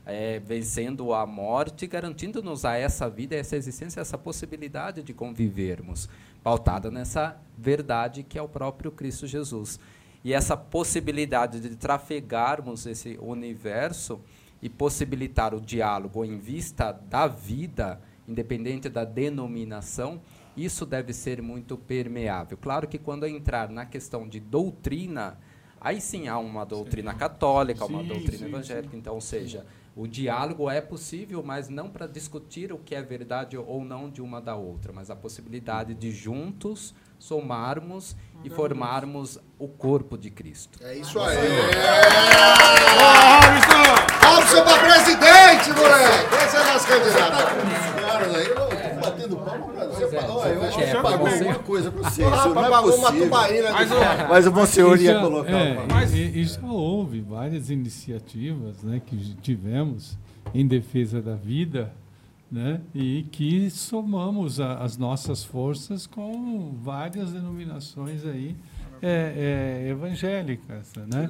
é, vencendo a morte, garantindo-nos a essa vida, essa existência, essa possibilidade de convivermos, pautada nessa verdade que é o próprio Cristo Jesus. E essa possibilidade de trafegarmos esse universo e possibilitar o diálogo em vista da vida, independente da denominação, isso deve ser muito permeável. Claro que quando entrar na questão de doutrina, aí sim há uma doutrina católica, uma Sim, doutrina sim, evangélica, então, ou seja, o diálogo é possível, mas não para discutir o que é verdade ou não de uma da outra, mas a possibilidade de juntos somarmos e formarmos o corpo de Cristo. É isso aí. Ô, Robson! Robson pra presidente, moleque! Esse é nosso candidato. Caras aí, eu tô batendo palma pra você. É, eu você acho que Pagou você. alguma coisa pra você. Ah, Isso não é pagou uma tubaína. Mas, Mas o Monsenhor ia colocar. é, Mas- e, e já houve várias iniciativas né, que tivemos em defesa da vida né, e que somamos a- as nossas forças com várias denominações aí é, é, evangélicas. Né?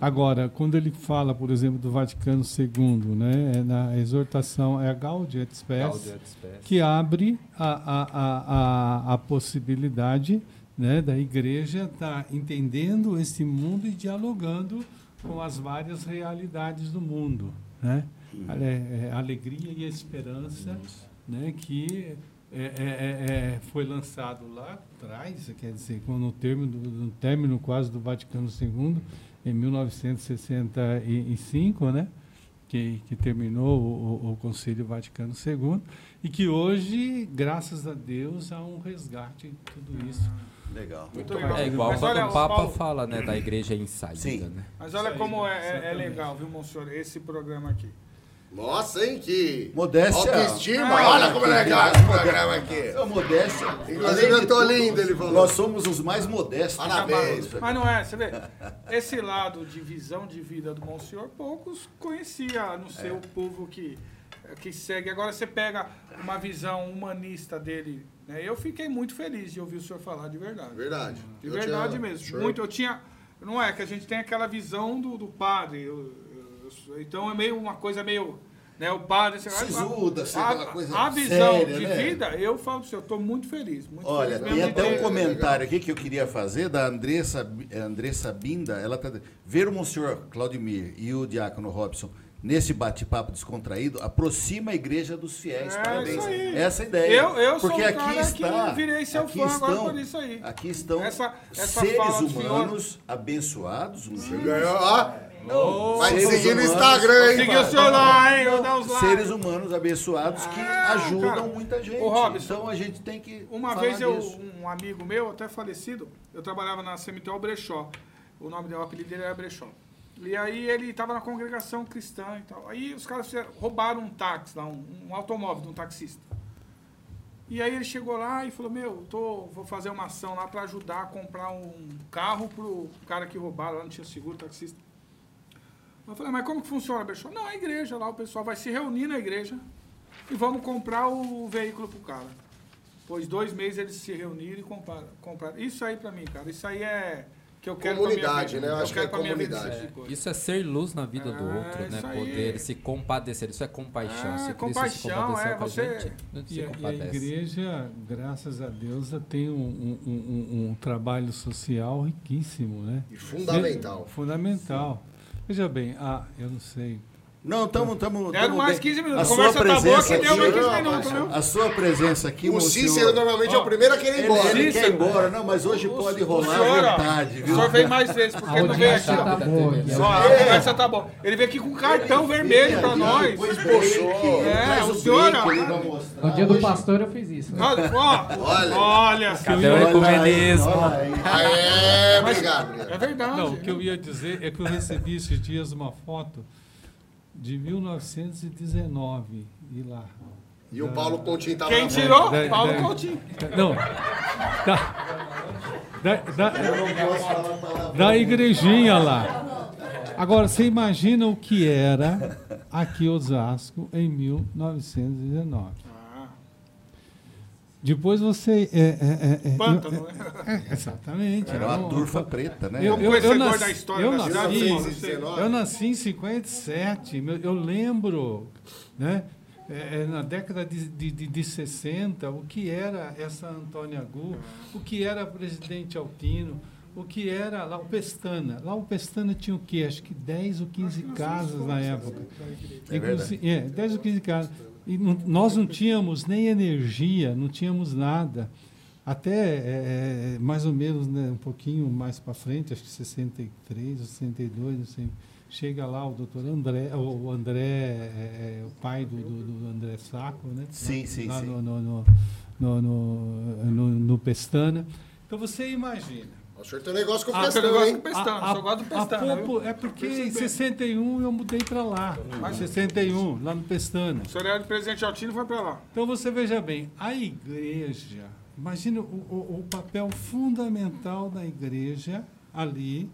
Agora, quando ele fala, por exemplo, do Vaticano II, né, é na exortação, é a Gaudium et Spes, que abre a, a, a, a, possibilidade né, da igreja estar entendendo esse mundo e dialogando com as várias realidades do mundo. Né? Ale- é, alegria e esperança né, que é, é, é, é, foi lançado lá atrás, quer dizer, quando no término, do, no término quase do Vaticano II, em 1965, né? que, que terminou o, o, Conselho Vaticano II, e que hoje, graças a Deus, há um resgate de tudo isso. Legal. Muito legal. É igual Mas quando olha, o Papa Paulo, fala né, da igreja em saída. Sim. Né? Mas olha como é, é- é legal, viu, Monsenhor, esse programa aqui. Nossa, hein, que Modéstia. autoestima. Ah, Olha como é legal esse programa aqui. É modéstia. Inclusive, eu tô tudo, lindo, ele falou. Nós somos os mais modestos. Parabéns. Mas não é, você vê, esse lado de visão de vida do Monsenhor, poucos conhecia, a não ser o povo que, que segue. Agora você pega uma visão humanista dele, né? Eu fiquei muito feliz de ouvir o senhor falar de verdade. Verdade. De Eu verdade tinha- mesmo. Senhor- Muito, eu tinha. Não é que a gente tem aquela visão do, do padre. eu- então é meio uma coisa meio. Né, o padre. Você, Sisuda, assim, a, aquela coisa a visão séria, de né? vida, eu falo senhor, eu estou muito feliz. Muito Olha, feliz tem até um comentário aqui que eu queria fazer da Andressa, Andressa Binda. Ela tá ver o Monsenhor Claudimir e o Diácono Robson nesse bate-papo descontraído aproxima a igreja dos fiéis. É, Parabéns. isso aí. Essa é a ideia. Eu- eu sou Porque um aqui está, virei seu aqui fã agora estão, por isso aí. Aqui estão Essa- essa seres do senhor- humanos abençoados. um. Ganhou, ó. Vai seguir no Instagram, hein? Seguir o senhor lá, hein? Vou dar os likes. Seres humanos abençoados que Ah, ajudam cara. muita gente. Ô, Robson, então a gente tem que Uma falar vez eu, disso. um amigo meu, até falecido, eu trabalhava na Cemitério Brechó. O nome dele, o apelido dele era Brechó. E aí ele estava na congregação cristã e tal. Aí os caras fizeram- roubaram um táxi lá, um, um automóvel de um taxista. E aí ele chegou lá e falou, meu, tô, vou fazer uma ação lá para ajudar a comprar um carro pro cara que roubaram, lá não tinha seguro, taxista. Eu falei, mas como que funciona, Brechó? Não, a igreja lá, o pessoal vai se reunir na igreja e vamos comprar o veículo pro cara. Pois dois meses eles se reuniram e compraram. compraram. Isso aí pra mim, cara, isso aí é que eu quero pra minha Comunidade, vida. né? Eu acho quero que é comunidade. tipo coisa. Isso é ser luz na vida do É, outro, né? aí. Poder se compadecer. Isso é compaixão. É, se se compaixão, compadeceu é, com a você- gente, E se a, e a igreja, graças a Deus, tem um, um- um- um- um trabalho social riquíssimo, né? E fundamental. Fundamental. Veja bem, ah, eu não sei. Não, estamos. Deram mais 15 A minutos. A sua conversa tá boa presença que deu mais aqui, 15 minutos, viu? a sua presença aqui, O Cícero normalmente é o primeiro a querer ir Ele, embora. ele quer ir embora, não, mas hoje pode rolar senhor, à vontade, O viu? senhor vem mais vezes, porque A não veio aqui, tá boa aqui. Só, a conversa tá boa. Ele veio aqui com cartão vermelho pra nós. É, o o senhor. No dia do pastor eu fiz isso. né? Olha, Olha. olha. Cadê o ecumenismo? obrigado, obrigado. É verdade. Não, o que eu ia dizer é que eu recebi esses dias uma foto de 1919 e lá. E o Paulo Continho tava Quem tirou? Da- Paulo da- Coutinho. Não. Da, da, da, da igrejinha lá. Agora, você imagina o que era aqui em Osasco em 1919. Depois você. É, é, é, é, Pântano, eu- né? é, exatamente. Era uma um- turfa preta, né? Eu, eu, eu, nasci, da história eu nasci, eu nasci em 57, meu- eu lembro, né? é, é, na década de, de, de, de 60, o que era essa Antônia Gu, o que era Presidente Altino, o que era lá o Pestana. Lá o Pestana tinha o quê? Acho que 10 ou 15 casas na época. É é, 10 ou 15 casas. E não- nós não tínhamos nem energia, não tínhamos nada. Até é, é, mais ou menos né, um pouquinho mais para frente, acho que 63 ou 62, não sei. Chega lá o doutor André, o André, é, é, o pai do, do, do André Saco, né? Sim, sim, lá sim. No, no, no, no, no- no Pestana. Então você imagina. O senhor tem um negócio com o Ah, Pestana, eu gosto do Pestana, só gosto do a Pestana, popo- é porque em Percebi. 61 eu mudei para lá. Em 61, lá no Pestana. O senhor era de Presidente Altino e foi pra lá. Então você veja bem, a igreja Imagina o, o, o papel fundamental da igreja ali,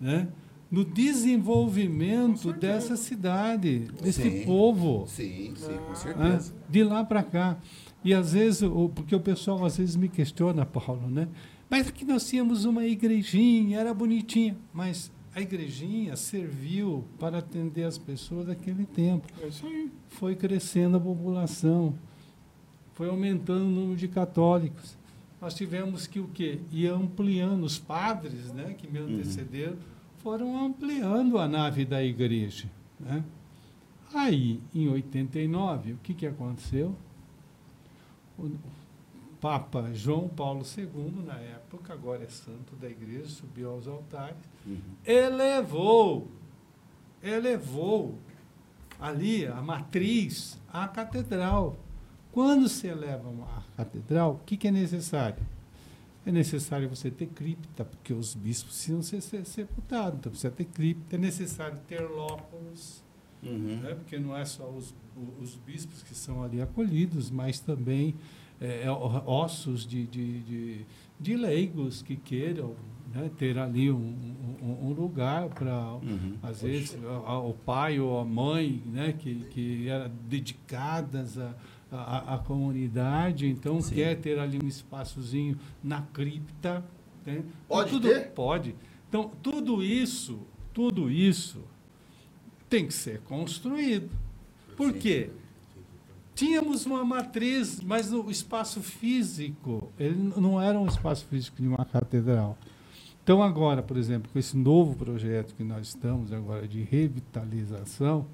né? no desenvolvimento dessa cidade, desse Sim. povo. Sim, sim, com né? certeza. De lá para cá. E às vezes, o- porque o pessoal às vezes me questiona, Paulo, né? Mas aqui nós tínhamos uma igrejinha, era bonitinha, mas a igrejinha serviu para atender as pessoas daquele tempo. É isso aí. Foi crescendo a população, foi aumentando o número de católicos. Nós tivemos que o quê? Ir ampliando os padres, né, que me antecederam, foram ampliando a nave da igreja, né? Aí, em 89, o que que aconteceu? O Papa João Paulo II, na época, agora é santo da igreja, subiu aos altares, elevou, elevou ali a matriz, a catedral. Quando se eleva uma catedral, o que, que é necessário? É necessário você ter cripta, porque os bispos precisam ser, ser sepultados, então precisa ter cripta. É necessário ter lóculos, Uhum. né? porque não é só os, os bispos que são ali acolhidos, mas também é, é, ossos de, de, de, de leigos que queiram né, ter ali um, um, um lugar para, Uhum. às vezes, a- a- o pai ou a mãe né, que, que eram dedicadas à à- à comunidade, então Sim. quer ter ali um espaçozinho na cripta. né? Então, Pode tudo, ter? Pode. Então, tudo isso, tudo isso tem que ser construído. Por quê? Tínhamos uma matriz, mas o espaço físico, ele não era um espaço físico de uma catedral. Então, agora, por exemplo, com esse novo projeto que nós estamos agora de revitalização,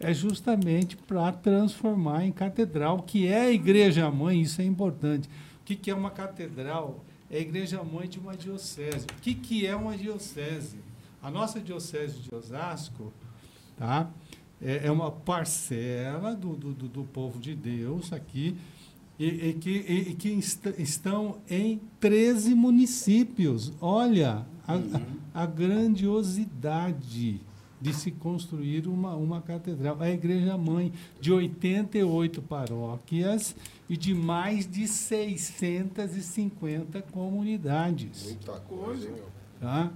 é justamente para transformar em catedral, que é a igreja-mãe, isso é importante. O que, é uma catedral? É a igreja-mãe de uma diocese. O que, que é uma diocese? A nossa diocese de Osasco, tá? É, é uma parcela do, do, do- povo de Deus aqui, e, e que, e- e que est- estão em 13 municípios. Olha a, a- a grandiosidade de se construir uma, uma catedral. A igreja mãe de 88 paróquias e de mais de 650 comunidades. Muita coisa, hein, meu? Tá?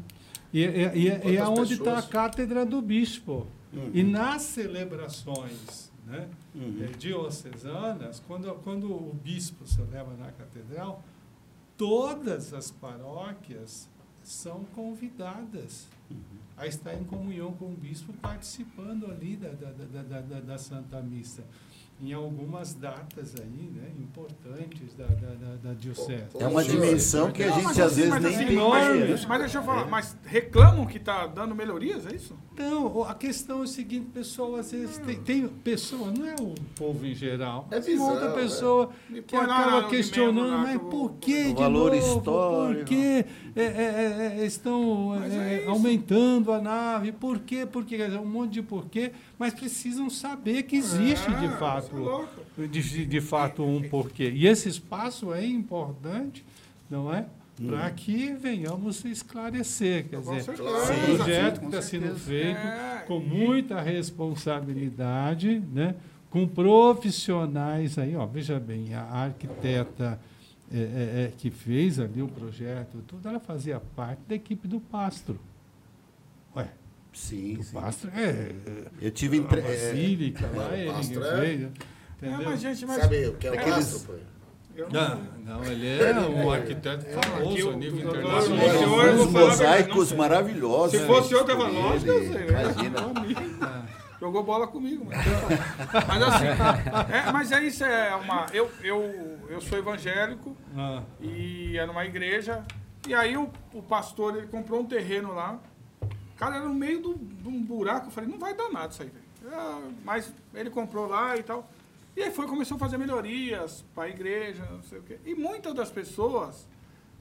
E, e, e, e é Quantas onde está a cátedra do bispo. E nas celebrações né, Uhum. eh, diocesanas, quando, quando o bispo celebra na catedral, todas as paróquias são convidadas a estar em comunhão com o bispo, participando ali da, da, da, da- da Santa Missa. Em algumas datas aí, né, importantes da, da, da, da diocese. É uma dimensão que a Não, gente mas às vezes mas nem assim, imagina. mas, mas deixa eu falar, mas reclamam que está dando melhorias, é isso? Então, a questão é o seguinte, pessoal, às vezes tem, tem pessoa, não é o povo em geral, É uma outra visão, pessoa Me que acaba questionando, lá mas que por que de valor novo? histórico. Por que é, é, é, estão é, é isso. aumentando a nave? Por quê? Porque quer dizer, um monte de porquê, mas precisam saber que existe É, de é fato louco. de, de fato um porquê. E esse espaço é importante, não é? Para que venhamos esclarecer. Quer Com dizer, certeza. é um projeto que está sendo feito É. com muita responsabilidade, né? com profissionais aí, ó, veja bem, a arquiteta é, é, é, que fez ali o projeto, tudo, ela fazia parte da equipe do Pastro. Sim, sim. Pastro é, Eu tive é entre... a é, Basílica, lá o ele é- É, mas, gente, mas... Sabe o que é o eu Não, não, ele é um arquiteto aqui famoso a nível internacional. Uns mosaicos não sei. maravilhosos. Se né, fosse eu, tava dele. lógico, eu sei. né? Imagina. Jogou bola comigo, mas, mas assim, é, mas é isso, é uma. Eu, eu, eu sou evangélico Ah, e era numa igreja, e aí o, o pastor ele comprou um terreno lá. Cara, era no meio de um buraco, eu falei, não vai dar nada isso aí, velho. Ah, Mas ele comprou lá e tal. E aí foi, começou a fazer melhorias para a igreja, não sei o quê. E muitas das pessoas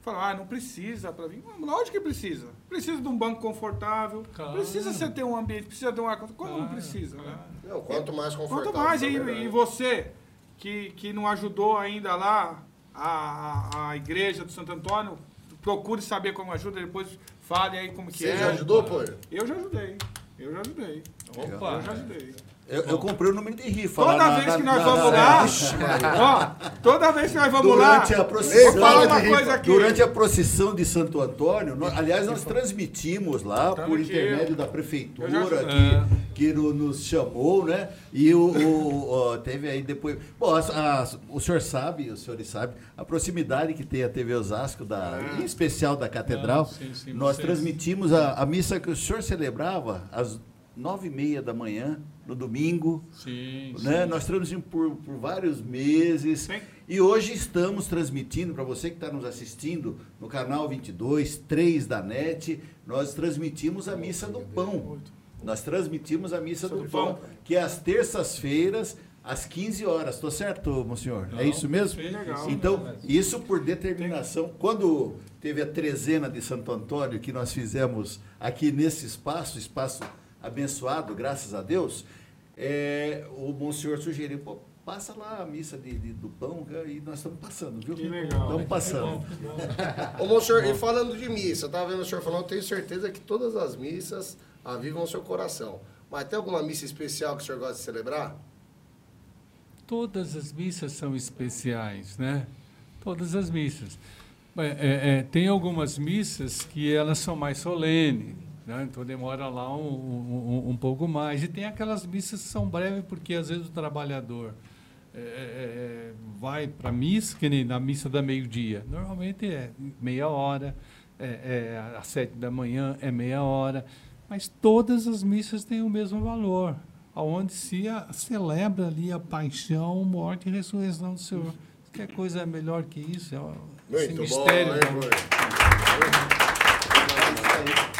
falaram, ah, não precisa para vir. Ah, Lógico que precisa. Precisa de um banco confortável, Claro. precisa você ter um ambiente, precisa ter um ar Como não Claro, precisa, né? claro. Não, quanto mais confortável. Quanto mais, é e, e você, que, que não ajudou ainda lá a, a, a igreja do Santo Antônio, procure saber como ajuda, depois fale aí como que Você é. já ajudou, pô? Eu já ajudei. Eu já ajudei. Opa! Eu já ajudei. Eu, eu comprei o número de rifa. Toda lá vez na- que nós na- vamos na- lá, ó, toda vez que nós vamos Durante lá, a procissão. vou falar uma coisa aqui. Durante a procissão de Santo Antônio, nós- aliás, nós transmitimos lá por intermédio da Eu já- prefeitura É. que, que no- nos chamou, né? E o, o- ó, teve aí depois. Bom, as- as- o senhor sabe, os senhores sabem, a proximidade que tem a TV Osasco, da, em especial da Catedral. Ah, sim, sim, nós vocês- transmitimos a, a missa que o senhor celebrava às nove e meia da manhã, no domingo. Sim, Né? Nós transmitimos por, por vários meses. Sim. E hoje estamos transmitindo, para você que está nos assistindo, no canal 22, 3 da NET, nós transmitimos a Missa do Pão. Nós transmitimos a Missa do Pão, que é às terças-feiras, às 15 horas. Estou certo, monsenhor? é isso mesmo? Legal. Então, isso por determinação. Quando teve a trezena de Santo Antônio, que nós fizemos aqui nesse espaço, espaço abençoado, graças a Deus, é, o Monsenhor sugeriu, pô, passa lá a missa de, de- do pão, e nós estamos passando, viu? Que legal. Estamos passando. Ô, monsenhor, e falando de missa, eu tava vendo o senhor falando, eu tenho certeza que todas as missas avivam o seu coração. Mas tem alguma missa especial que o senhor gosta de celebrar? Todas as missas são especiais, né? Todas as missas. É, é, é, tem algumas missas que elas são mais solenes, né? então demora lá um, um, um pouco mais. E tem aquelas missas que são breves, porque às vezes o trabalhador é, é, é, vai para a missa, que nem na missa da meio-dia. Normalmente é meia hora, é, é, às sete da manhã é meia hora, mas todas as missas têm o mesmo valor, aonde se a- celebra ali a paixão, morte e ressurreição do Senhor. Que coisa melhor que isso? É Muito bom, mistério. da- Rui?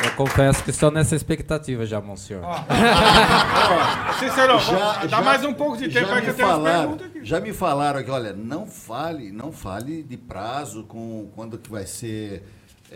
Eu confesso que estou nessa expectativa já, monsenhor. Cícero, Já- dá já- mais um pouco de tempo já aí que me eu tenho umas falaram, perguntas aqui. Já me falaram que, olha, não fale, não fale de prazo com quando que vai ser,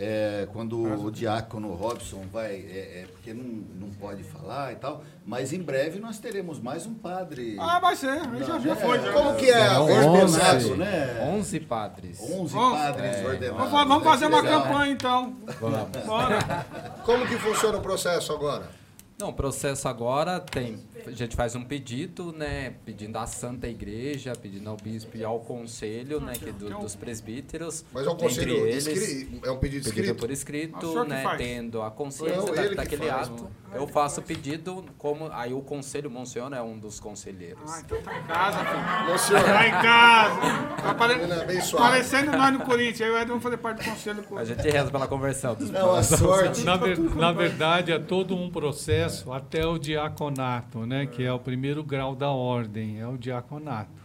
é, quando o diácono Robson vai, é, é, porque não, não pode falar e tal, mas em breve nós teremos mais um padre. Ah, vai ser, aí já, já É, foi. Já. Como que é? Serão Ordenado, 11, né? 11 padres. 11 Onze. padres É. ordenados. Vamos, fa- vamos fazer uma legal. campanha então. Vamos. Bora. Como que funciona o processo agora? Não, o processo agora tem. A gente faz um pedido, né? Pedindo à Santa Igreja, pedindo ao bispo e ao conselho, né? Que do- dos presbíteros. Mas é um conselho eles, escri- é um pedido Pedido escrito? por Ah, o escrito, né? Tendo a consciência da- ele que daquele faz, ato. Eu faço o pedido, como aí o conselho, Monsenhor é um dos conselheiros. Ah, então tá em casa, filho. Monsenhor, Tá em casa. Tá pare... abençoada. parecendo nós no Corinthians. Aí o Edson vai fazer parte do conselho. com- A gente reza pela conversão dos Não, a sorte. Na, ver- na verdade, é todo um processo até o diaconato, né? Que é o primeiro grau da ordem, é o diaconato.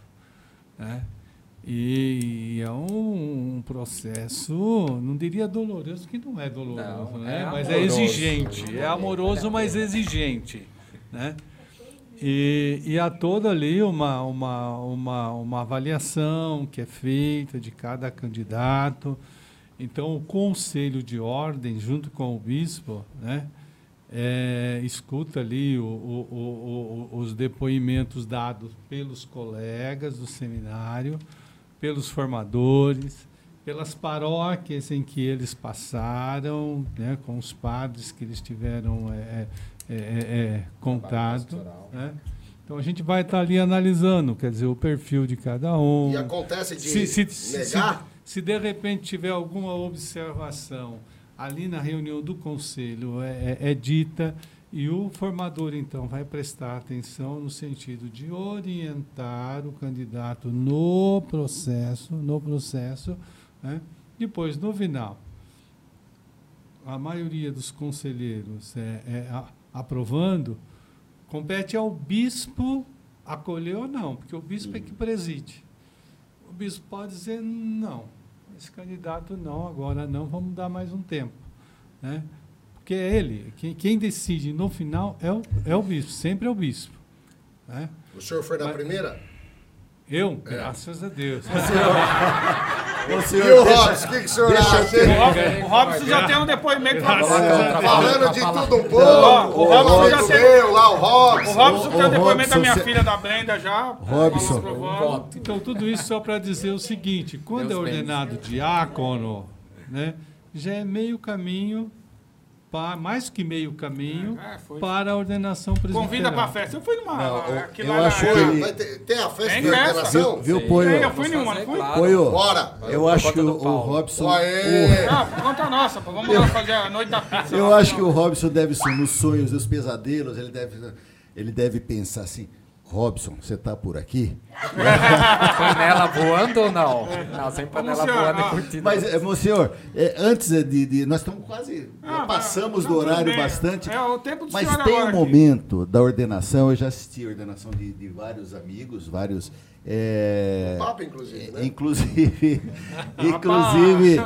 Né? E é um, processo, não diria doloroso, que não é doloroso, Não, né? é mas é exigente. É amoroso, mas exigente. Né? E, e há toda ali uma, uma, uma, uma avaliação que é feita de cada candidato. Então, o conselho de ordem, junto com o bispo, né, é, escuta ali o- o- o- os depoimentos dados pelos colegas do seminário, pelos formadores, pelas paróquias em que eles passaram, né, com os padres que eles tiveram é, é, é, é, contato. pastoral. né? Então a gente vai estar ali analisando, quer dizer, o perfil de cada um. E acontece de Se, se, se, negar? se de repente tiver alguma observação ali na reunião do conselho é, é- é dita e o formador então vai prestar atenção no sentido de orientar o candidato no processo, no processo, né? depois no final a maioria dos conselheiros é, é a- aprovando compete ao bispo acolher ou não, porque o bispo é que preside. O bispo pode dizer não, esse candidato não, agora não, vamos dar mais um tempo. Né? Porque é ele, quem, quem decide no final é o, é o bispo, sempre é o bispo. Né? O senhor foi na Mas- primeira? Eu, graças a Deus. E senhor, o deixa- Robson, o que, que o senhor acha? ter- O Rob- O Robson já tem um depoimento pra falar. Falando de tudo um pouco, o o Robson já tem- meu lá, o O Robson. Robson Ô, tem o depoimento da Robson, minha cê- filha da Brenda já. Robson. Então, tudo isso só para dizer o seguinte: quando Deus é ordenado diácono, né, já é meio caminho pa- mais que meio caminho É, foi. para a ordenação presbiterial. Convida pra festa. Eu fui numa. Não, eu- eu acho que ter, tem a festa Tem de festa. ordenação? Viu, Sim. Poio? Eu fui nenhuma, fui? claro. Poio, Bora. eu acho que o. Robson... Aê! Ah, por conta nossa, pô. Vamos lá fazer a noite da pizza. Eu acho que o Robson deve, nos sonhos, nos pesadelos, ele deve, ele deve pensar assim, Robson, você tá por aqui? Panela voando ou não? Não, sem panela senhor, voando ó. e curtindo. Mas, eh, meu senhor, eh, antes de, de- Nós estamos quase... Ah, passamos do horário bem. bastante. É o tempo do Mas tem um agora aqui. momento da ordenação, eu já assisti a ordenação de, de vários amigos, vários... eh, O Papa, inclusive, né? Inclusive, inclusive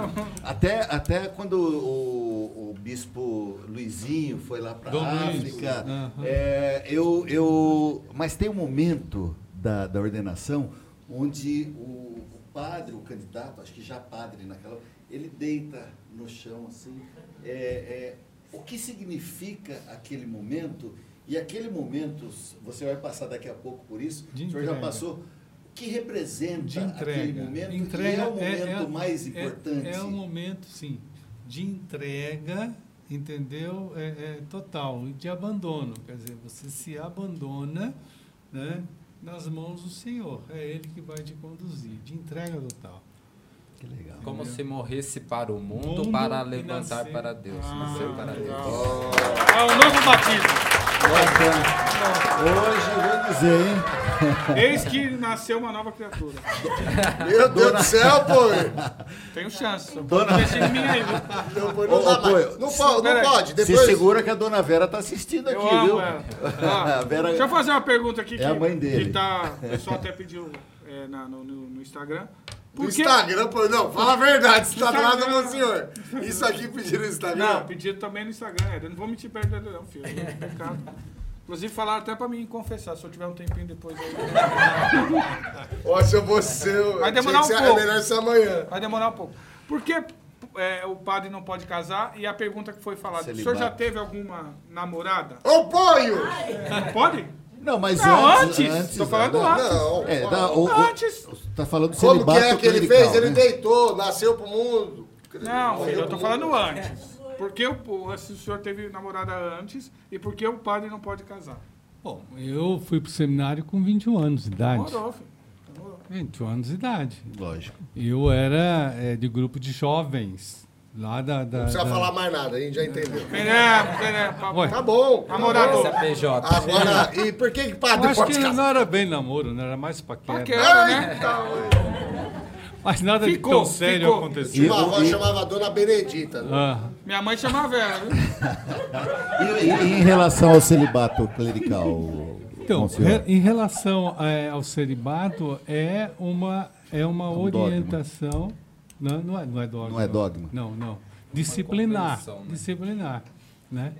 até, até quando o, o bispo Luizinho foi lá para Luiz. África, Aham. é, eu, eu, mas tem um momento da, da ordenação onde o, o padre, o candidato, acho que já padre naquela, ele deita no chão assim. É, é, o que significa aquele momento? E aquele momento, você vai passar daqui a pouco por isso, De o senhor já entrega. passou. O que representa de aquele entrega. momento? entrega e é o momento mais é- importante. É, um momento, sim, de entrega, entendeu? É, é total, e de abandono. Quer dizer, você se abandona né, nas mãos do Senhor. É Ele que vai te conduzir, de entrega total. Que legal. Como se morresse para o mundo, Mundo para levantar nascer. para Deus. Ah, nascer para Deus. É o novo batismo. Hoje eu vou dizer, hein? Eis que nasceu uma nova criatura. Meu Deus do céu, pô! Tenho chance. Dona- pode investir em mim aí, viu? Não, pô, não Ô, dá pô, Não, pode, pera não pode. Se Depois, segura que a dona Vera tá assistindo aqui, Eu amo viu? ela. Ó, A Vera- Deixa eu fazer uma pergunta aqui. É que, a mãe dele. Que tá, o pessoal até pediu é, na- no, no- no Instagram. Que- Instagram, pô, não, fala a verdade, você tá do lado do senhor. Isso aqui pediram no Instagram? Não, pediram também no Instagram. é, Eu não vou mentir perto dele, não, filho. É pecado. Inclusive falaram até pra mim confessar, se eu tiver um tempinho depois aí. Ó, se eu vou ser... Vai demorar um pouco. É melhor ser amanhã. Vai demorar um pouco. Por que é, o padre não pode casar? E a pergunta que foi falada, o senhor Celibato. já teve alguma namorada? Ô, Poio! Pode? Não, mas Não, antes, antes. Tô falando não, antes. Não. É, dá, o, o- Antes. tá falando Como que celibato é que ele clerical, fez? Ele né? deitou, nasceu pro mundo. Não, filho, eu tô falando antes. Por que o, se o senhor teve namorada antes e por que o padre não pode casar? Bom, eu fui para o seminário com 21 anos de idade. Demorou, filho. Demorou. 21 anos de idade. Lógico. Eu era é, de grupo de jovens, lá da... da Não precisa da- falar mais nada, a gente já entendeu. Papo. Ué. Tá bom. tá Namorador. Esse é PJ. Agora, e por que que Eu padre acho pode que casar? não era bem namoro, não era mais paquera. Paquera, né? Mas nada de Ficou, tão sério ficou. aconteceu. Tinha uma avó chamava Dona Benedita. né? Ah, Minha mãe chamava ela? E, e- e em relação ao celibato clerical? então, re- em relação eh, ao celibato, é uma, é uma um dogma. orientação. Não, não, é, não é dogma. Não é dogma. Não, não. Disciplinar. né? Disciplinar. Né?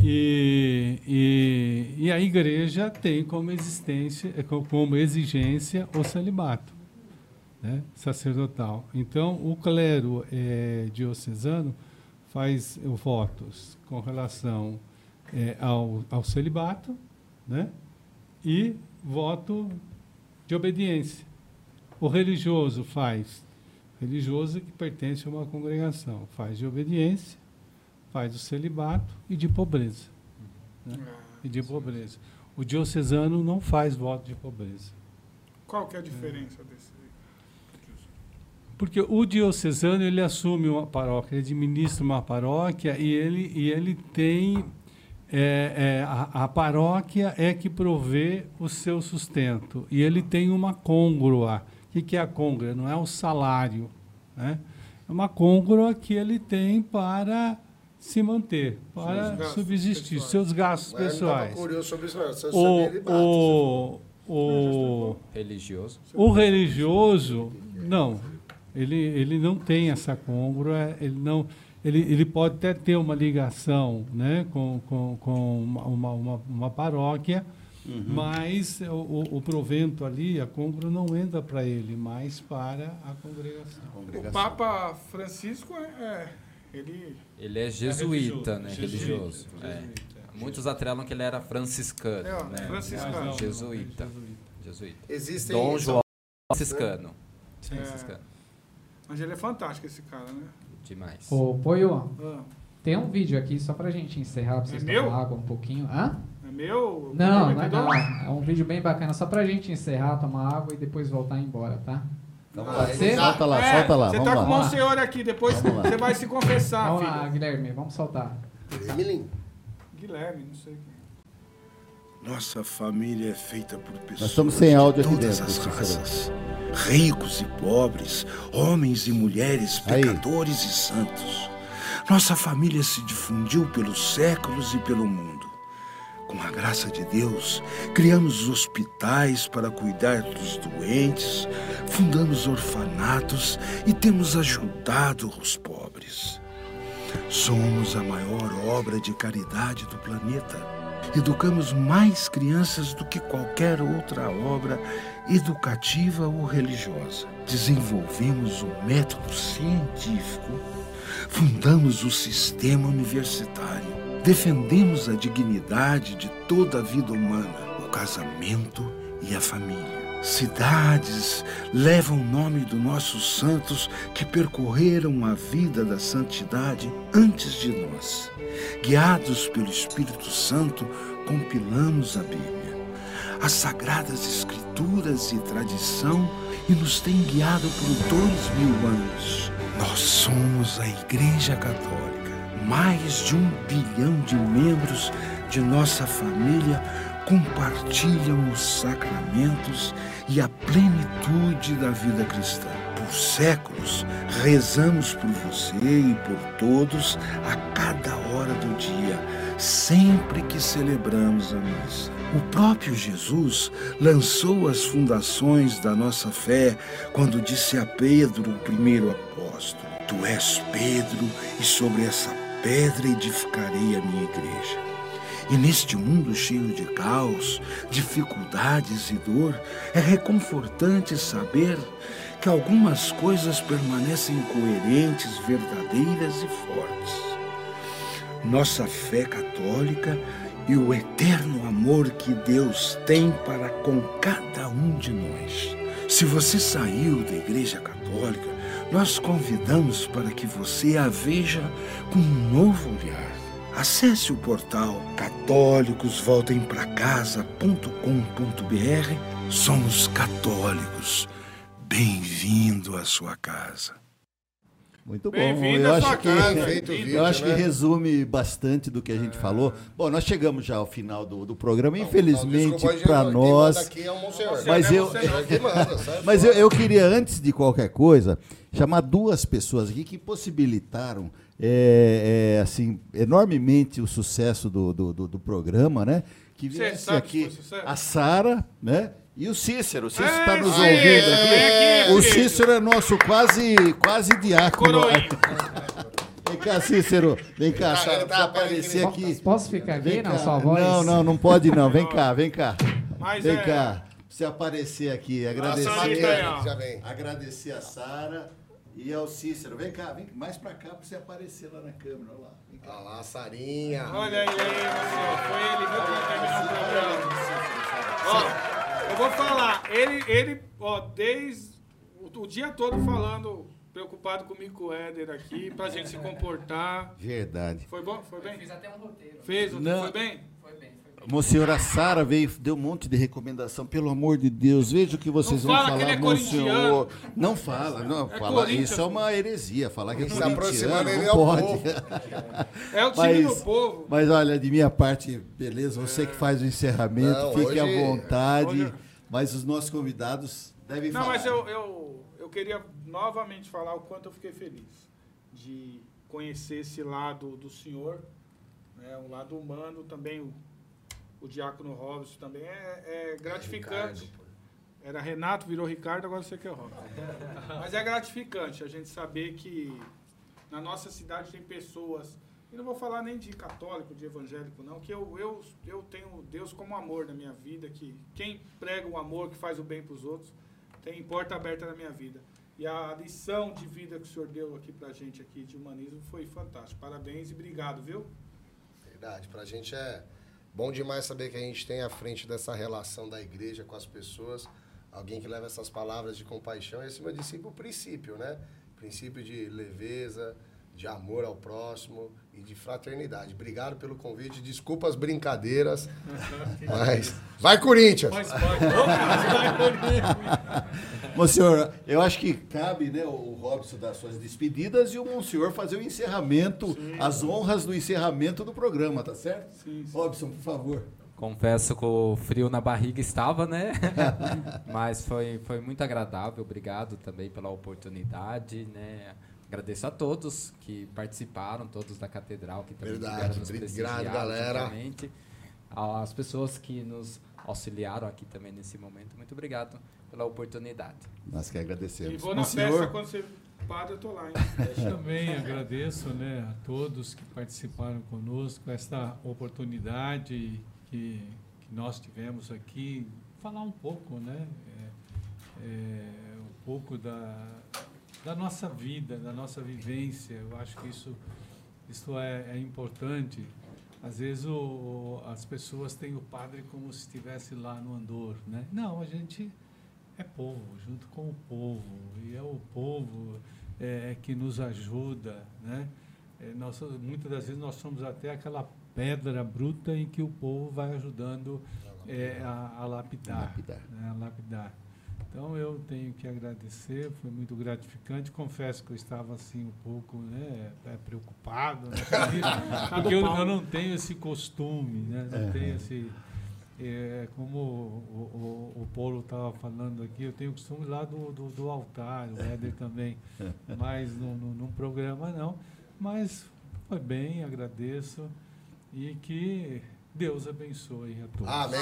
E, e, e a igreja tem como existência, eh, co- como exigência o celibato né, sacerdotal. Então, o clero eh, diocesano faz eh, votos com relação eh, ao, ao celibato né, e voto de obediência. O religioso faz, religioso que pertence a uma congregação, faz de obediência, faz o celibato e de pobreza. Né, e de pobreza. O diocesano não faz voto de pobreza. Qual que é a diferença desse? Porque o diocesano ele assume uma paróquia, ele administra uma paróquia e ele, e ele tem. é, é, a, a paróquia é que provê o seu sustento. E ele tem uma côngrua. O que, que é a côngrua? Não é o salário. Né? É uma côngrua que ele tem para se manter, para gastos subsistir, pessoais. seus gastos Mas eu pessoais. curioso sobre isso. Você O, bate, o, o, Religioso. o religioso, não. Ele, ele não tem essa congruência, ele não. Ele, ele pode até ter uma ligação né, com, com, com uma, uma, uma, paróquia, mas o, o, provento ali, a congro não entra para ele, mas para a congregação. O Papa Francisco é. é, ele. Ele é jesuíta, né? Jesuíta, Religioso. jesuíta, É. jesuíta. Muitos atrelam que ele era franciscano. É, né? franciscano. Não, não, Jesuíta. jesuíta. Jesuíta. Existem... Dom João franciscano. É. Franciscano. Mas ele é fantástico, esse cara, né? Demais. Ô, Poio, Ah, Tem um vídeo aqui só pra gente encerrar, pra vocês É tomar meu? água um pouquinho. Hã? É meu? Não, não é não. É um vídeo bem bacana, só pra gente encerrar, tomar água e depois voltar embora, tá? Vamos Ah, lá, ser? já- solta lá, É, solta lá, Você vamos tá com o lá. Monsenhor aqui, depois Vamos lá. você vai se confessar, Vamos filho. lá, Guilherme, vamos soltar. Emily, Guilherme, não sei quem. Nossa família é feita por pessoas estamos sem áudio de todas dentro, as raças, ricos e pobres, homens e mulheres, Aí. pecadores e santos. Nossa família se difundiu pelos séculos e pelo mundo. Com a graça de Deus, criamos hospitais para cuidar dos doentes, fundamos orfanatos e temos ajudado os pobres. Somos a maior obra de caridade do planeta. Educamos mais crianças do que qualquer outra obra educativa ou religiosa. Desenvolvemos um método científico. Fundamos o sistema universitário. Defendemos a dignidade de toda a vida humana, o casamento e a família. Cidades levam o nome dos nossos santos que percorreram a vida da santidade antes de nós. Guiados pelo Espírito Santo, compilamos a Bíblia, as Sagradas Escrituras e tradição e nos tem guiado por dois mil anos. Nós somos a Igreja Católica. Mais de um bilhão de membros de nossa família compartilham os sacramentos e a plenitude da vida cristã. Por séculos, rezamos por você e por todos a cada hora do dia, sempre que celebramos a missa. O próprio Jesus lançou as fundações da nossa fé quando disse a Pedro, o primeiro apóstolo: Tu és Pedro, e sobre essa pedra edificarei a minha igreja. E neste mundo cheio de caos, dificuldades e dor, é reconfortante saber que algumas coisas permanecem coerentes, verdadeiras e fortes. Nossa fé católica e o eterno amor que Deus tem para com cada um de nós. Se você saiu da Igreja Católica, nós convidamos para que você a veja com um novo olhar. Acesse o portal católicosvoltempracasa.com.br. Somos católicos. Bem-vindo à sua casa. Muito bom. Bem-vindo Eu à sua acho que, vídeo, eu acho que né? resume bastante do que a gente falou. Bom, nós chegamos já ao final do, do programa. Não, Infelizmente, para nós. é Monsenhor. Mas é eu, manda, mas eu, eu queria, antes de qualquer coisa, chamar duas pessoas aqui que possibilitaram é, é, assim, enormemente o sucesso do, do, do- do programa, né? Que viesse aqui a Sara, né? E o Cícero. O Cícero É, está nos Cícero, ouvindo aqui. aqui, O. Cícero é nosso quase, quase diácono. Vem cá, Cícero. Vem cá, tá- Sara. tá aparecer aqui. Posso ficar aqui Vem na cá. sua voz? Não, não, não pode não. Vem cá, vem cá. Mas Vem é- cá. Pra você aparecer aqui, agradecer. Agradecer a Sara e ao Cícero. Vem cá, vem mais pra cá pra você aparecer lá na câmera. Olha lá. Vem cá. Olha lá, Sarinha. Olha aí, aí, você. Foi ele viu, que terminou o programa. Ó, eu vou falar, ele, ele ó, desde o, o dia todo falando, preocupado comigo com o Éder aqui, pra gente se comportar. Verdade. Foi bom? Foi bem? Fiz até um roteiro. Fez? Não. Foi bem? Foi bem, foi bem. Monsenhora Sara veio, deu um monte de recomendação. Pelo amor de Deus, veja o que vocês Não vão que falar, é Monsenhor. Não fala, não. É fala. Isso é uma heresia. Falar que é Se corintiano, aproximando, ele não é o pode. povo. É o time Mas- do povo. Mas olha, de minha parte, beleza, você que faz o encerramento, Não, fique à hoje- vontade. hoje- Mas os nossos convidados devem Não, falar. mas eu, eu, eu queria novamente falar o quanto eu fiquei feliz de conhecer esse lado do senhor, né, um lado humano também, o, o Diácono Robson também é, é gratificante. Era Renato, virou Ricardo, agora você que é Robson. Mas é gratificante a gente saber que na nossa cidade tem pessoas, e não vou falar nem de católico, de evangélico, não, que eu, eu, eu tenho Deus como amor na minha vida, que quem prega o amor, que faz o bem para os outros, tem porta aberta na minha vida. E a lição de vida que o senhor deu aqui pra gente aqui de humanismo foi fantástico. Parabéns e obrigado, viu? Verdade, pra gente é bom demais saber que a gente tem à frente dessa relação da igreja com as pessoas, alguém que leva essas palavras de compaixão e acima de si o princípio, né? Princípio de leveza, de amor ao próximo e de fraternidade. Obrigado pelo convite. Desculpa as brincadeiras, mas vai Corinthians! Parte. Vai, Corinthians. Monsenhor, eu acho que cabe né, o Robson dar suas despedidas e o Monsenhor fazer o encerramento, as honras do encerramento do programa, tá certo? Sim, sim. Robson, por favor. Confesso que o frio na barriga estava, né? Mas foi, foi muito agradável. Obrigado também pela oportunidade, né? Agradeço a todos que participaram, todos da catedral que também Verdade. nos Obrigado, galera. As pessoas que nos auxiliaram aqui também nesse momento. Muito obrigado pela oportunidade. Nós que agradecemos. E vou na Monsenhor, festa quando você padre, eu tô lá, hein? Também agradeço né, a todos que participaram conosco, esta oportunidade que, que nós tivemos aqui, falar um pouco, né? é, é, um pouco da, da nossa vida, da nossa vivência. Eu acho que isso, isso é, é importante. Às vezes o, as pessoas têm o padre como se estivesse lá no Andor, né? Não, a gente é povo, junto com o povo. E é o povo é, que nos ajuda, né? É, nós, muitas das vezes nós somos até aquela pedra bruta em que o povo vai ajudando é, a, a lapidar. Lapidar. né? A lapidar. Então eu tenho que agradecer, foi muito gratificante. Confesso que eu estava assim um pouco né, é, preocupado, né, com isso, porque eu, eu não tenho esse costume, né, não tenho esse. é, como o, o, o Paulo estava falando aqui, eu tenho o costume lá do, do, do altar, o Éder também, mas no, no, num programa não. Mas foi bem, agradeço e que Deus abençoe a todos. Amém!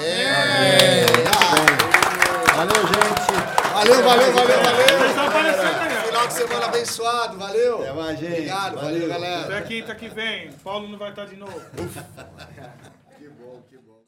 Valeu, gente. Valeu, valeu, valeu, valeu! Final de semana abençoado, valeu! Até mais, gente. Obrigado, valeu, galera! Até quinta que vem. Paulo não vai estar de novo. Que bom, que bom.